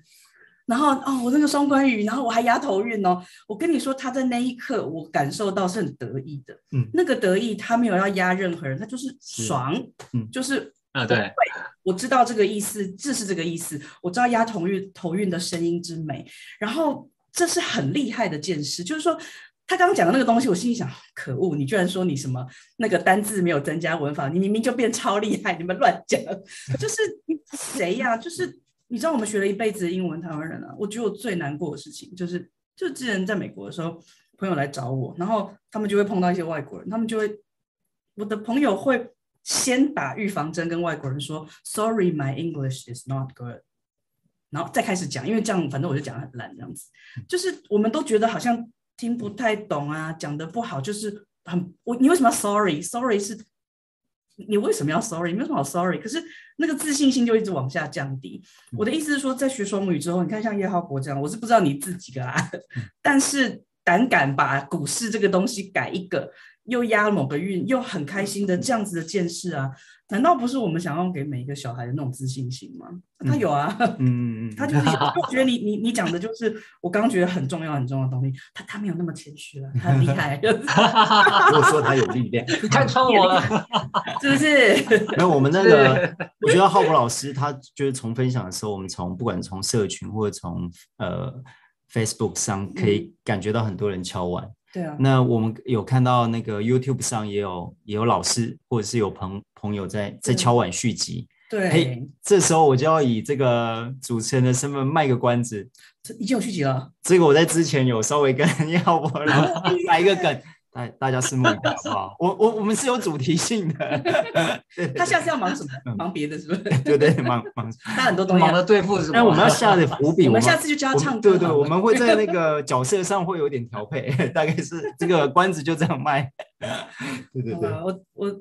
然后哦，我那个双关语，然后我还押头韵哦。我跟你说，他在那一刻，我感受到是很得意的。嗯，那个得意，他没有要压任何人，他就是爽，嗯，就是啊，对，我知道这个意思，这是这个意思，我知道押头韵头韵的声音之美。然后这是很厉害的见识，就是说他刚刚讲的那个东西，我心里想，可恶，你居然说你什么那个单字没有增加文法，你明明就变超厉害，你们乱讲，就是谁呀？就是。你知道我们学了一辈子的英文，台湾人啊，我觉得我最难过的事情就是，就之前在美国的时候，朋友来找我，然后他们就会碰到一些外国人，他们就会，我的朋友会先打预防针，跟外国人说，Sorry, my English is not good，然后再开始讲，因为这样反正我就讲得很烂，这样子，就是我们都觉得好像听不太懂啊，讲得不好，就是很我你为什么要 Sorry？Sorry 是。你为什么要 sorry？没有什么好 sorry。可是那个自信心就一直往下降低。我的意思是说，在学双母语之后，你看像叶浩博这样，我是不知道你自己个啦，但是胆敢把股市这个东西改一个，又押某个运，又很开心的这样子的见识啊。难道不是我们想要给每一个小孩的那种自信心吗？他有啊，嗯嗯嗯，他就是有。我觉得你 你你讲的就是我刚刚觉得很重要很重要的东西。他他没有那么谦虚了，他厉害。我说他有力量，你看穿我了，是不是？没有，我们那个，我觉得浩博老师他就是从分享的时候，我们从不管从社群或者从呃 Facebook 上，可以感觉到很多人敲碗。对啊，那我们有看到那个 YouTube 上也有也有老师或者是有朋朋友在在敲碗续集。对，嘿，这时候我就要以这个主持人的身份卖个关子，这已经有续集了。这个我在之前有稍微跟 要不然 来一个梗。大大家拭目以待，好不好？我我我们是有主题性的。他下次要忙什么？忙别的，是不是？对对，忙忙 他很多东西，忙着对付什么？那我们要下的伏笔，我们下次就教他唱歌。对对，我们会在那个角色上会有点调配，大概是这个关子就这样卖。对对对，我我。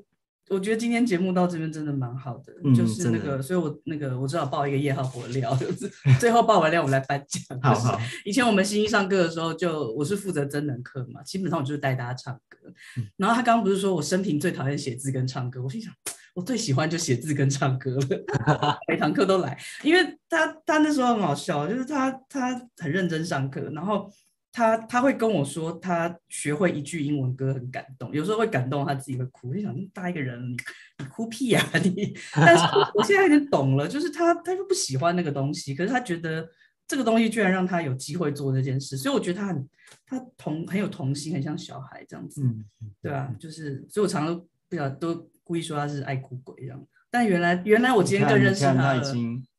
我觉得今天节目到这边真的蛮好的，嗯、就是那个，所以我那个我只好爆一个夜号火料，就是最后爆完料我们来颁奖。好好。以前我们新一上课的时候就，就我是负责真人课嘛，基本上我就是带大家唱歌。嗯、然后他刚刚不是说我生平最讨厌写字跟唱歌，我心想我最喜欢就写字跟唱歌了，每堂课都来，因为他他那时候很好笑，就是他他很认真上课，然后。他他会跟我说，他学会一句英文歌很感动，有时候会感动他自己会哭。我就想，那么大一个人，你你哭屁呀、啊、你！但是我现在有点懂了，就是他他又不喜欢那个东西，可是他觉得这个东西居然让他有机会做这件事，所以我觉得他很他童很有童心，很像小孩这样子。嗯，对啊，就是所以我常常不晓得都故意说他是爱哭鬼这样，但原来原来我今天更认识他了，他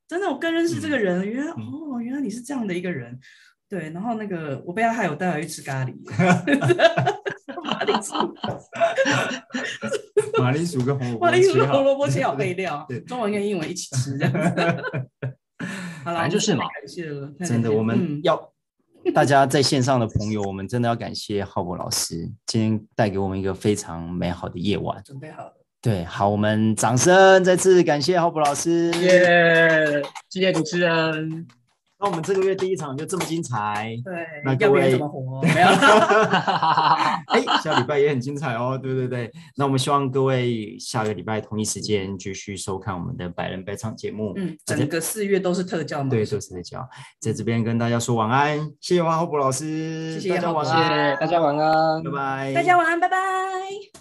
真的我更认识这个人，嗯、原来哦原来你是这样的一个人。对，然后那个我被他害我带回去吃咖喱，马铃薯，马铃薯跟红萝卜，马铃薯跟红萝卜切好配料，中文跟英文一起吃。这样。好了，就是嘛，感谢了，真的，我们要大家在线上的朋友，我们真的要感谢浩博老师，今天带给我们一个非常美好的夜晚。准备好了，对，好，我们掌声再次感谢浩博老师，耶，谢谢主持人。那我们这个月第一场就这么精彩，对，那各位怎么活？没有，哎，下礼拜也很精彩哦，对对对。那我们希望各位下个礼拜同一时间继续收看我们的百人百场节目。嗯，整个四月都是特教吗？对，都是特教。在这边跟大家说晚安，谢谢王浩博老师，谢谢大家晚安，大家晚安，拜拜，大家晚安，拜拜，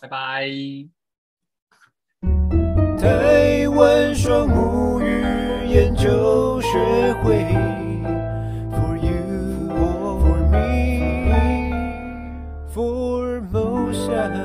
拜拜。台湾双母语研究学会。Yeah.